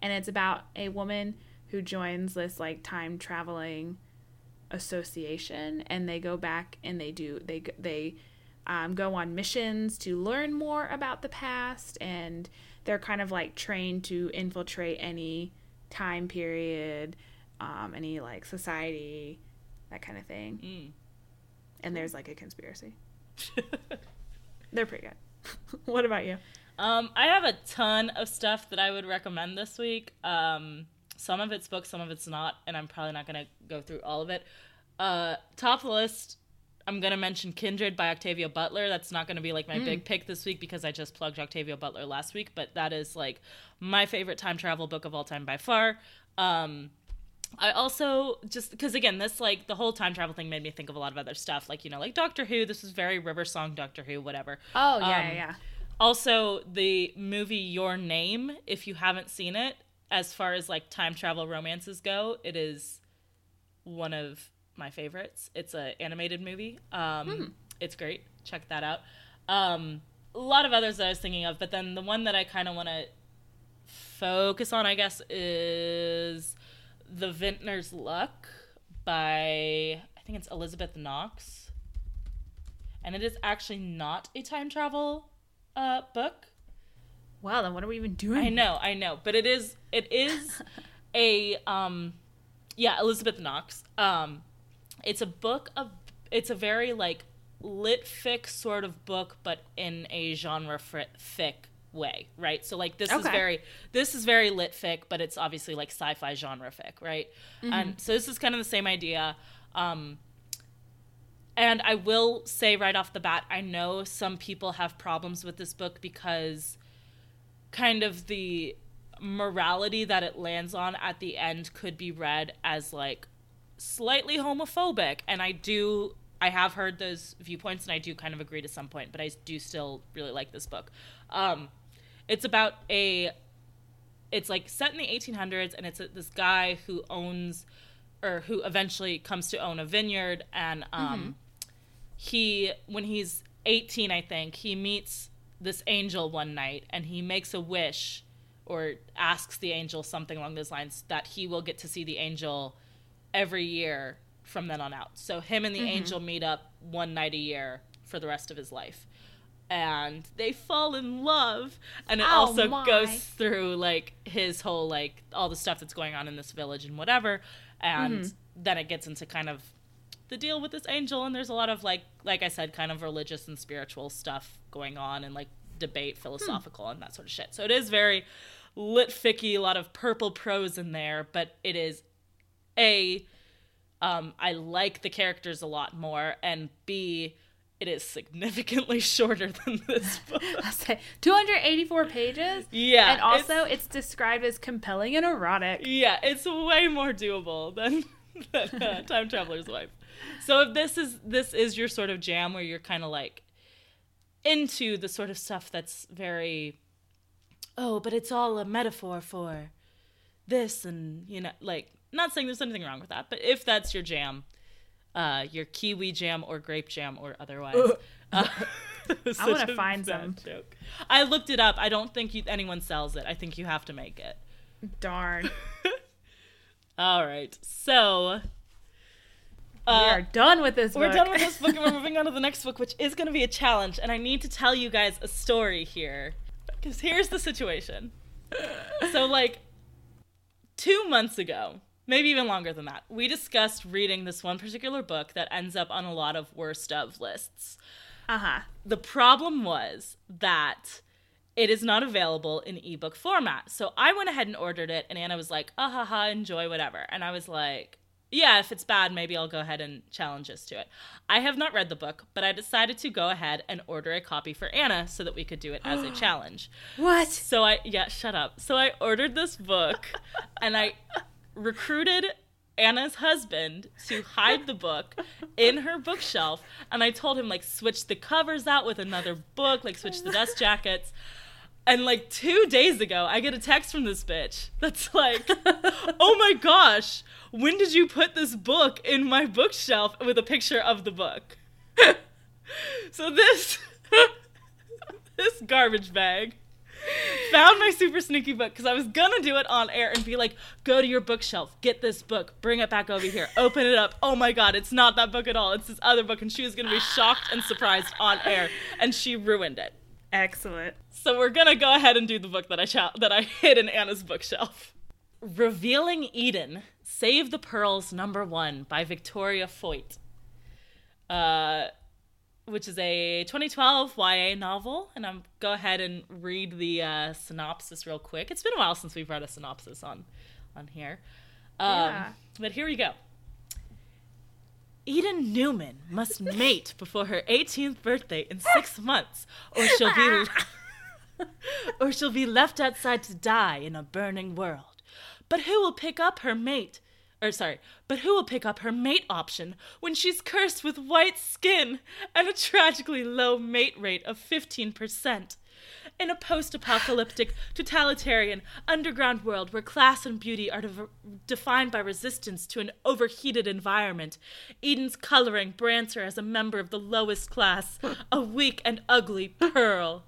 [SPEAKER 1] and it's about a woman who joins this like time traveling association and they go back and they do they they um, go on missions to learn more about the past and they're kind of like trained to infiltrate any time period um, any like society, that kind of thing. Mm. And there's like a conspiracy. They're pretty good. what about you?
[SPEAKER 2] Um, I have a ton of stuff that I would recommend this week. Um, some of it's books, some of it's not, and I'm probably not going to go through all of it. Uh, top of the list, I'm going to mention Kindred by Octavia Butler. That's not going to be like my mm. big pick this week because I just plugged Octavia Butler last week, but that is like my favorite time travel book of all time by far. Um, I also just because again, this like the whole time travel thing made me think of a lot of other stuff, like you know, like Doctor Who. This was very River Song Doctor Who, whatever.
[SPEAKER 1] Oh yeah, um, yeah, yeah.
[SPEAKER 2] Also, the movie Your Name. If you haven't seen it, as far as like time travel romances go, it is one of my favorites. It's an animated movie. Um, hmm. It's great. Check that out. Um, a lot of others that I was thinking of, but then the one that I kind of want to focus on, I guess, is the Vintner's Luck by I think it's Elizabeth Knox. And it is actually not a time travel uh, book.
[SPEAKER 1] Wow, then what are we even doing?
[SPEAKER 2] I know, I know, but it is it is a um yeah, Elizabeth Knox. Um it's a book of it's a very like lit fic sort of book but in a genre fic way, right? So like this okay. is very this is very lit fic, but it's obviously like sci-fi genre fic, right? Mm-hmm. And so this is kind of the same idea. Um, and I will say right off the bat, I know some people have problems with this book because kind of the morality that it lands on at the end could be read as like slightly homophobic and I do I have heard those viewpoints and I do kind of agree to some point, but I do still really like this book. Um, it's about a it's like set in the 1800s and it's a, this guy who owns or who eventually comes to own a vineyard and um mm-hmm. he when he's 18 I think he meets this angel one night and he makes a wish or asks the angel something along those lines that he will get to see the angel every year from then on out. So him and the mm-hmm. angel meet up one night a year for the rest of his life. And they fall in love. And it
[SPEAKER 1] Oh,
[SPEAKER 2] also
[SPEAKER 1] my.
[SPEAKER 2] goes through like his whole like all the stuff that's going on in this village and whatever. And mm-hmm. then it gets into kind of the deal with this angel and there's a lot of like like I said, kind of religious and spiritual stuff going on and like debate, philosophical and that sort of shit. So it is very lit ficky, a lot of purple prose in there, but it is a um, I like the characters a lot more, and B, it is significantly shorter than this book.
[SPEAKER 1] I'll say 284 pages.
[SPEAKER 2] Yeah,
[SPEAKER 1] And
[SPEAKER 2] it's-
[SPEAKER 1] also, it's, described as compelling and erotic.
[SPEAKER 2] yeah, it's way more doable than, than uh, Time Traveler's Wife. So if this is this is your sort of jam where you're kind of like into the sort of stuff that's very oh, but it's all a metaphor for this and you know like not saying there's anything wrong with that, but if that's your jam, uh, your kiwi jam or grape jam or otherwise. Uh,
[SPEAKER 1] I wanna find some.
[SPEAKER 2] Joke. I looked it up. I don't think you, anyone sells it. I think you have to make it.
[SPEAKER 1] Darn.
[SPEAKER 2] All right. So
[SPEAKER 1] we
[SPEAKER 2] uh,
[SPEAKER 1] are done with this book.
[SPEAKER 2] we're
[SPEAKER 1] book.
[SPEAKER 2] done with this book and we're moving on to the next book, which is going to be a challenge. And I need to tell you guys a story here. Because here's the situation. So, like, two months ago, maybe even longer than that, we discussed reading this one particular book that ends up on a lot of worst of lists.
[SPEAKER 1] Uh huh.
[SPEAKER 2] The problem was that it is not available in ebook format. So I went ahead and ordered it, and Anna was like, ah ha ha, enjoy whatever. And I was like, yeah, if it's bad, maybe I'll go ahead and challenge us to it. I have not read the book, but I decided to go ahead and order a copy for Anna so that we could do it as a challenge.
[SPEAKER 1] What?
[SPEAKER 2] So I, yeah, shut up. So I ordered this book and I recruited Anna's husband to hide the book in her bookshelf. And I told him, like, switch the covers out with another book, like, switch the dust jackets. And like two days ago, I get a text from this bitch that's like, oh my gosh, when did you put this book in my bookshelf with a picture of the book? so this, this garbage bag found my super sneaky book because I was gonna do it on air and be like, go to your bookshelf, get this book, bring it back over here, open it up. Oh my god, it's not that book at all. It's this other book, and she was gonna be shocked and surprised on air, and she ruined it.
[SPEAKER 1] Excellent.
[SPEAKER 2] So we're gonna go ahead and do the book that I that I hid in Anna's bookshelf. Revealing Eden, Save the Pearls Number One by Victoria Foyt. Uh, which is a 2012 YA novel, and I'm go ahead and read the uh, synopsis real quick. It's been a while since we've read a synopsis on on here, um,
[SPEAKER 1] Yeah.
[SPEAKER 2] but here we go. Eden Newman must mate before her 18th birthday in six months, or she'll be or she'll be left outside to die in a burning world. But who will pick up her mate? Or sorry, but who will pick up her mate option when she's cursed with white skin and a tragically low mate rate of 15%? In a post apocalyptic, totalitarian, underground world where class and beauty are dev- defined by resistance to an overheated environment, Eden's coloring brands her as a member of the lowest class, a weak and ugly pearl.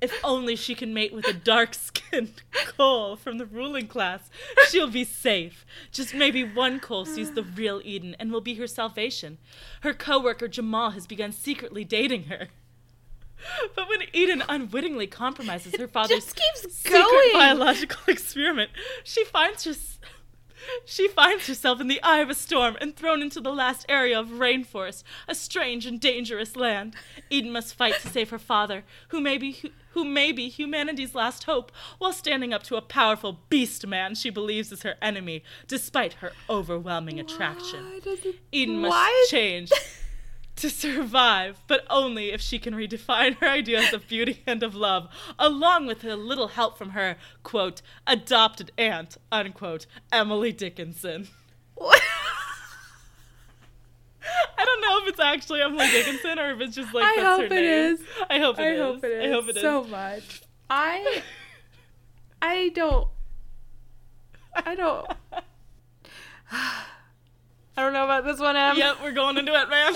[SPEAKER 2] If only she can mate with a dark skinned Cole from the ruling class, she'll be safe. Just maybe one Cole sees the real Eden and will be her salvation. Her coworker Jamal has begun secretly dating her. But when Eden unwittingly compromises her father's
[SPEAKER 1] just keeps
[SPEAKER 2] secret
[SPEAKER 1] going.
[SPEAKER 2] biological experiment, she finds her, she finds herself in the eye of a storm and thrown into the last area of rainforest, a strange and dangerous land. Eden must fight to save her father, who may be hu- who may be humanity's last hope, while standing up to a powerful beast man she believes is her enemy, despite her overwhelming attraction.
[SPEAKER 1] Why does it-
[SPEAKER 2] Eden must
[SPEAKER 1] why-
[SPEAKER 2] change to survive, but only if she can redefine her ideas of beauty and of love, along with a little help from her, quote, adopted aunt, unquote, Emily Dickinson.
[SPEAKER 1] What?
[SPEAKER 2] I don't know if it's actually Emily Dickinson or if it's just like
[SPEAKER 1] I
[SPEAKER 2] that's
[SPEAKER 1] hope
[SPEAKER 2] her
[SPEAKER 1] it
[SPEAKER 2] name.
[SPEAKER 1] is.
[SPEAKER 2] I hope it
[SPEAKER 1] I
[SPEAKER 2] is.
[SPEAKER 1] hope it is.
[SPEAKER 2] I hope it is.
[SPEAKER 1] so much. I I don't I don't I don't know about this one, Em.
[SPEAKER 2] yep, we're going into it, man.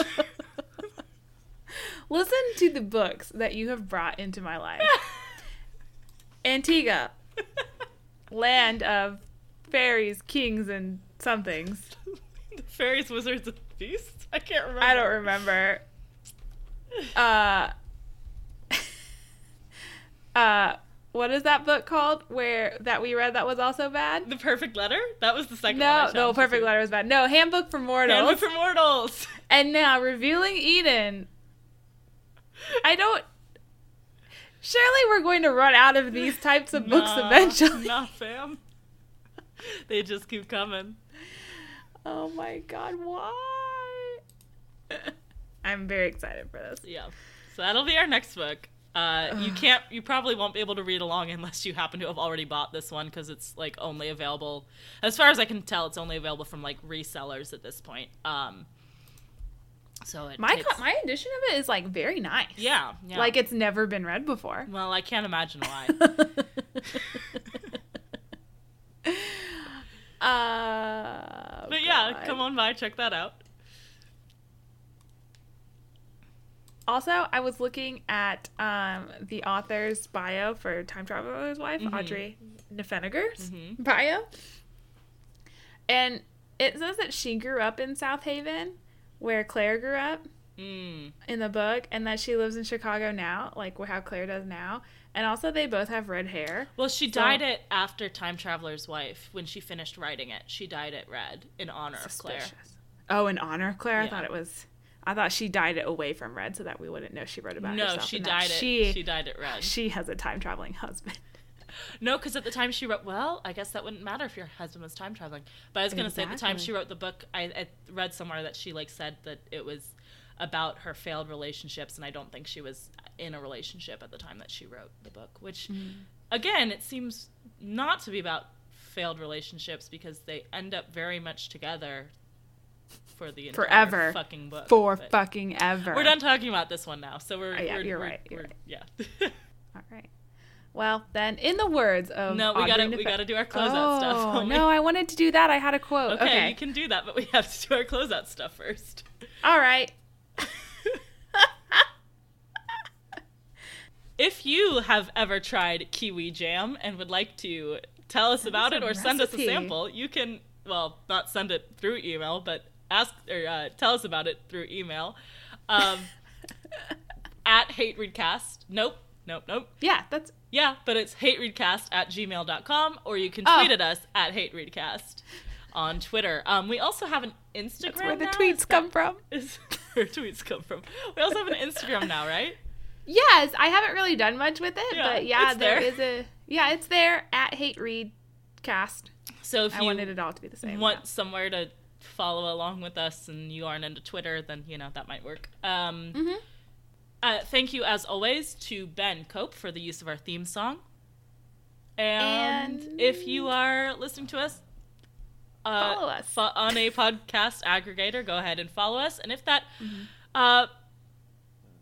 [SPEAKER 1] Listen to the books that you have brought into my life. Antigua, land of fairies, kings, and somethings.
[SPEAKER 2] the fairies, wizards, and beasts. I can't remember.
[SPEAKER 1] I don't remember. Uh, uh, what is that book called? Where that we read that was also bad?
[SPEAKER 2] The Perfect Letter. That was the second one.
[SPEAKER 1] No, no, Perfect. Letter was bad. No, Handbook for Mortals.
[SPEAKER 2] Handbook for Mortals.
[SPEAKER 1] and now Revealing Eden. I don't. Surely we're going to run out of these types of books eventually.
[SPEAKER 2] Nah, fam. they just keep coming.
[SPEAKER 1] Oh my god, why? I'm very excited for this.
[SPEAKER 2] Yeah. So that'll be our next book. Uh, you can't. You probably won't be able to read along unless you happen to have already bought this one because it's like only available, as far as I can tell, it's only available from like resellers at this point. Um. So it
[SPEAKER 1] My
[SPEAKER 2] takes-
[SPEAKER 1] my edition of it is like very nice.
[SPEAKER 2] yeah, yeah.
[SPEAKER 1] Like it's never been read before.
[SPEAKER 2] well, I can't imagine why.
[SPEAKER 1] uh,
[SPEAKER 2] but yeah,
[SPEAKER 1] God.
[SPEAKER 2] come on by, check that out.
[SPEAKER 1] Also, I was looking at um, the author's bio for Time Traveler's Wife,
[SPEAKER 2] Mm-hmm.
[SPEAKER 1] Audrey Niffenegger's
[SPEAKER 2] Mhm.
[SPEAKER 1] bio. And it says that she grew up in South Haven, where Claire grew up
[SPEAKER 2] Mm.
[SPEAKER 1] in the book, and that she lives in Chicago now, like how Claire does now. And also, they both have red hair.
[SPEAKER 2] Well, she
[SPEAKER 1] So-
[SPEAKER 2] dyed it after Time Traveler's Wife when she finished writing it. She dyed it red in honor of Claire.
[SPEAKER 1] Oh, in honor of Claire? I thought it was. I thought she dyed it away from red so that we wouldn't know she wrote about
[SPEAKER 2] No,
[SPEAKER 1] herself.
[SPEAKER 2] she
[SPEAKER 1] and
[SPEAKER 2] dyed it.
[SPEAKER 1] She,
[SPEAKER 2] She dyed it red.
[SPEAKER 1] she has a time traveling husband.
[SPEAKER 2] No, because at the time she wrote, well, I guess that wouldn't matter if your husband was time traveling. But I was going to say, at the time she wrote the book, I, I read somewhere that she like said that it was about her failed relationships, and I don't think she was in a relationship at the time that she wrote the book. Which, hmm. again, it seems not to be about failed relationships because they end up very much together for the entire
[SPEAKER 1] Forever.
[SPEAKER 2] fucking book.
[SPEAKER 1] For
[SPEAKER 2] But
[SPEAKER 1] fucking ever.
[SPEAKER 2] We're done talking about this one now, so we're
[SPEAKER 1] Oh, yeah,
[SPEAKER 2] we're,
[SPEAKER 1] you're
[SPEAKER 2] we're-
[SPEAKER 1] right, you're right.
[SPEAKER 2] Yeah.
[SPEAKER 1] All right. Well, then, in the words of
[SPEAKER 2] no, we
[SPEAKER 1] Audrey
[SPEAKER 2] gotta we gotta do our closeout
[SPEAKER 1] oh,
[SPEAKER 2] stuff. homie.
[SPEAKER 1] no, I wanted to do that. I had a quote.
[SPEAKER 2] Okay,
[SPEAKER 1] Okay.
[SPEAKER 2] you can do that, but we have to do our closeout stuff first.
[SPEAKER 1] All right.
[SPEAKER 2] if you have ever tried kiwi jam and would like to tell us about
[SPEAKER 1] us
[SPEAKER 2] it or send us a sample, you can well not send it through email, but ask or uh, tell us about it through email. Um, at hate readcast. Nope, nope, nope.
[SPEAKER 1] Yeah, that's.
[SPEAKER 2] Yeah, but it's hatereadcast at gmail.com or you can
[SPEAKER 1] Oh.
[SPEAKER 2] tweet at us at hatereadcast on Twitter. Um, we also have an Instagram.
[SPEAKER 1] That's where the
[SPEAKER 2] now.
[SPEAKER 1] tweets come from.
[SPEAKER 2] Is where tweets come from. We also have an Instagram now, right?
[SPEAKER 1] Yes, I haven't really done much with it,
[SPEAKER 2] Yeah,
[SPEAKER 1] but yeah, there
[SPEAKER 2] there.
[SPEAKER 1] is a. Yeah, it's there at Hate Read Cast.
[SPEAKER 2] So if
[SPEAKER 1] I
[SPEAKER 2] you
[SPEAKER 1] wanted it all to be the same.
[SPEAKER 2] want somewhere to follow along with us and you aren't into Twitter, then you know that might work. Um,
[SPEAKER 1] Mhm.
[SPEAKER 2] Uh, thank you as always to Ben Cope for the use of our theme song. And,
[SPEAKER 1] And-
[SPEAKER 2] if you are listening to us, uh,
[SPEAKER 1] Follow us.
[SPEAKER 2] fo- on a podcast aggregator, go ahead and follow us. And if that
[SPEAKER 1] Mm-hmm.
[SPEAKER 2] uh,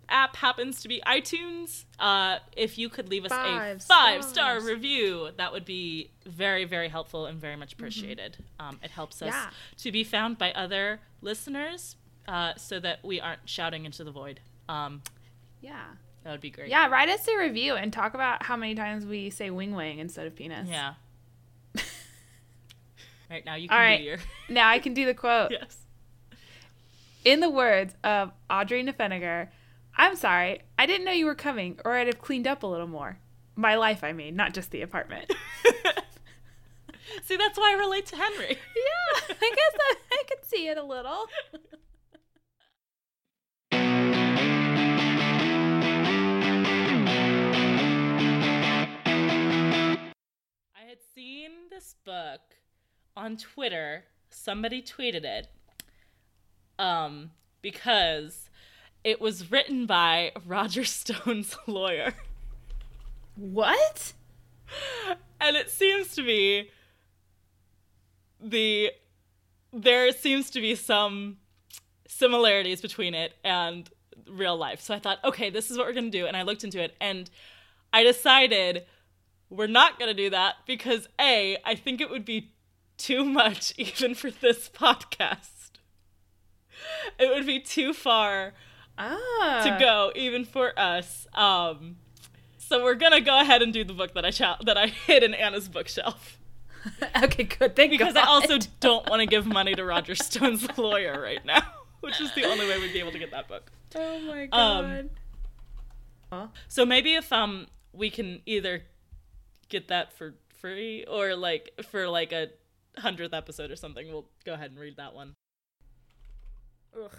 [SPEAKER 2] app happens to be iTunes, uh, if you could leave us a
[SPEAKER 1] Five
[SPEAKER 2] five star review, that would be very, very helpful and very much appreciated. Um, it helps us
[SPEAKER 1] Mm-hmm. Yeah.
[SPEAKER 2] to be found by other listeners uh, so that we aren't shouting into the void. Um,
[SPEAKER 1] Yeah.
[SPEAKER 2] that would be great.
[SPEAKER 1] Yeah, write us a review and talk about how many times we say wing wing instead of penis.
[SPEAKER 2] Yeah. right now, you can
[SPEAKER 1] right.
[SPEAKER 2] do your.
[SPEAKER 1] Now I can do the quote.
[SPEAKER 2] yes.
[SPEAKER 1] In the words of Audrey Niffenegger, I'm sorry, I didn't know you were coming, or I'd have cleaned up a little more. My life, I mean, not just the apartment.
[SPEAKER 2] See, that's why I relate to Henry.
[SPEAKER 1] yeah, I guess I, I could see it a little.
[SPEAKER 2] Had seen this book on Twitter. Somebody tweeted it. Um, because it was written by Roger Stone's lawyer.
[SPEAKER 1] What?
[SPEAKER 2] And it seems to be the there seems to be some similarities between it and real life. So I thought, okay, this is what we're going to do and I looked into it and I decided we're not going to do that because A, I think it would be too much even for this podcast. It would be too far
[SPEAKER 1] Ah.
[SPEAKER 2] to go even for us. Um So we're gonna go ahead and do the book that I cha- that I hid in Anna's bookshelf
[SPEAKER 1] okay, good. Thank you.
[SPEAKER 2] because
[SPEAKER 1] God.
[SPEAKER 2] I also don't want to give money to Roger Stone's lawyer right now, which is the only way we'd be able to get that book.
[SPEAKER 1] Oh my god.
[SPEAKER 2] Um,
[SPEAKER 1] god.
[SPEAKER 2] So maybe if um we can either get that for free or like for like a hundredth episode or something, we'll go ahead and read that one.
[SPEAKER 1] Ugh.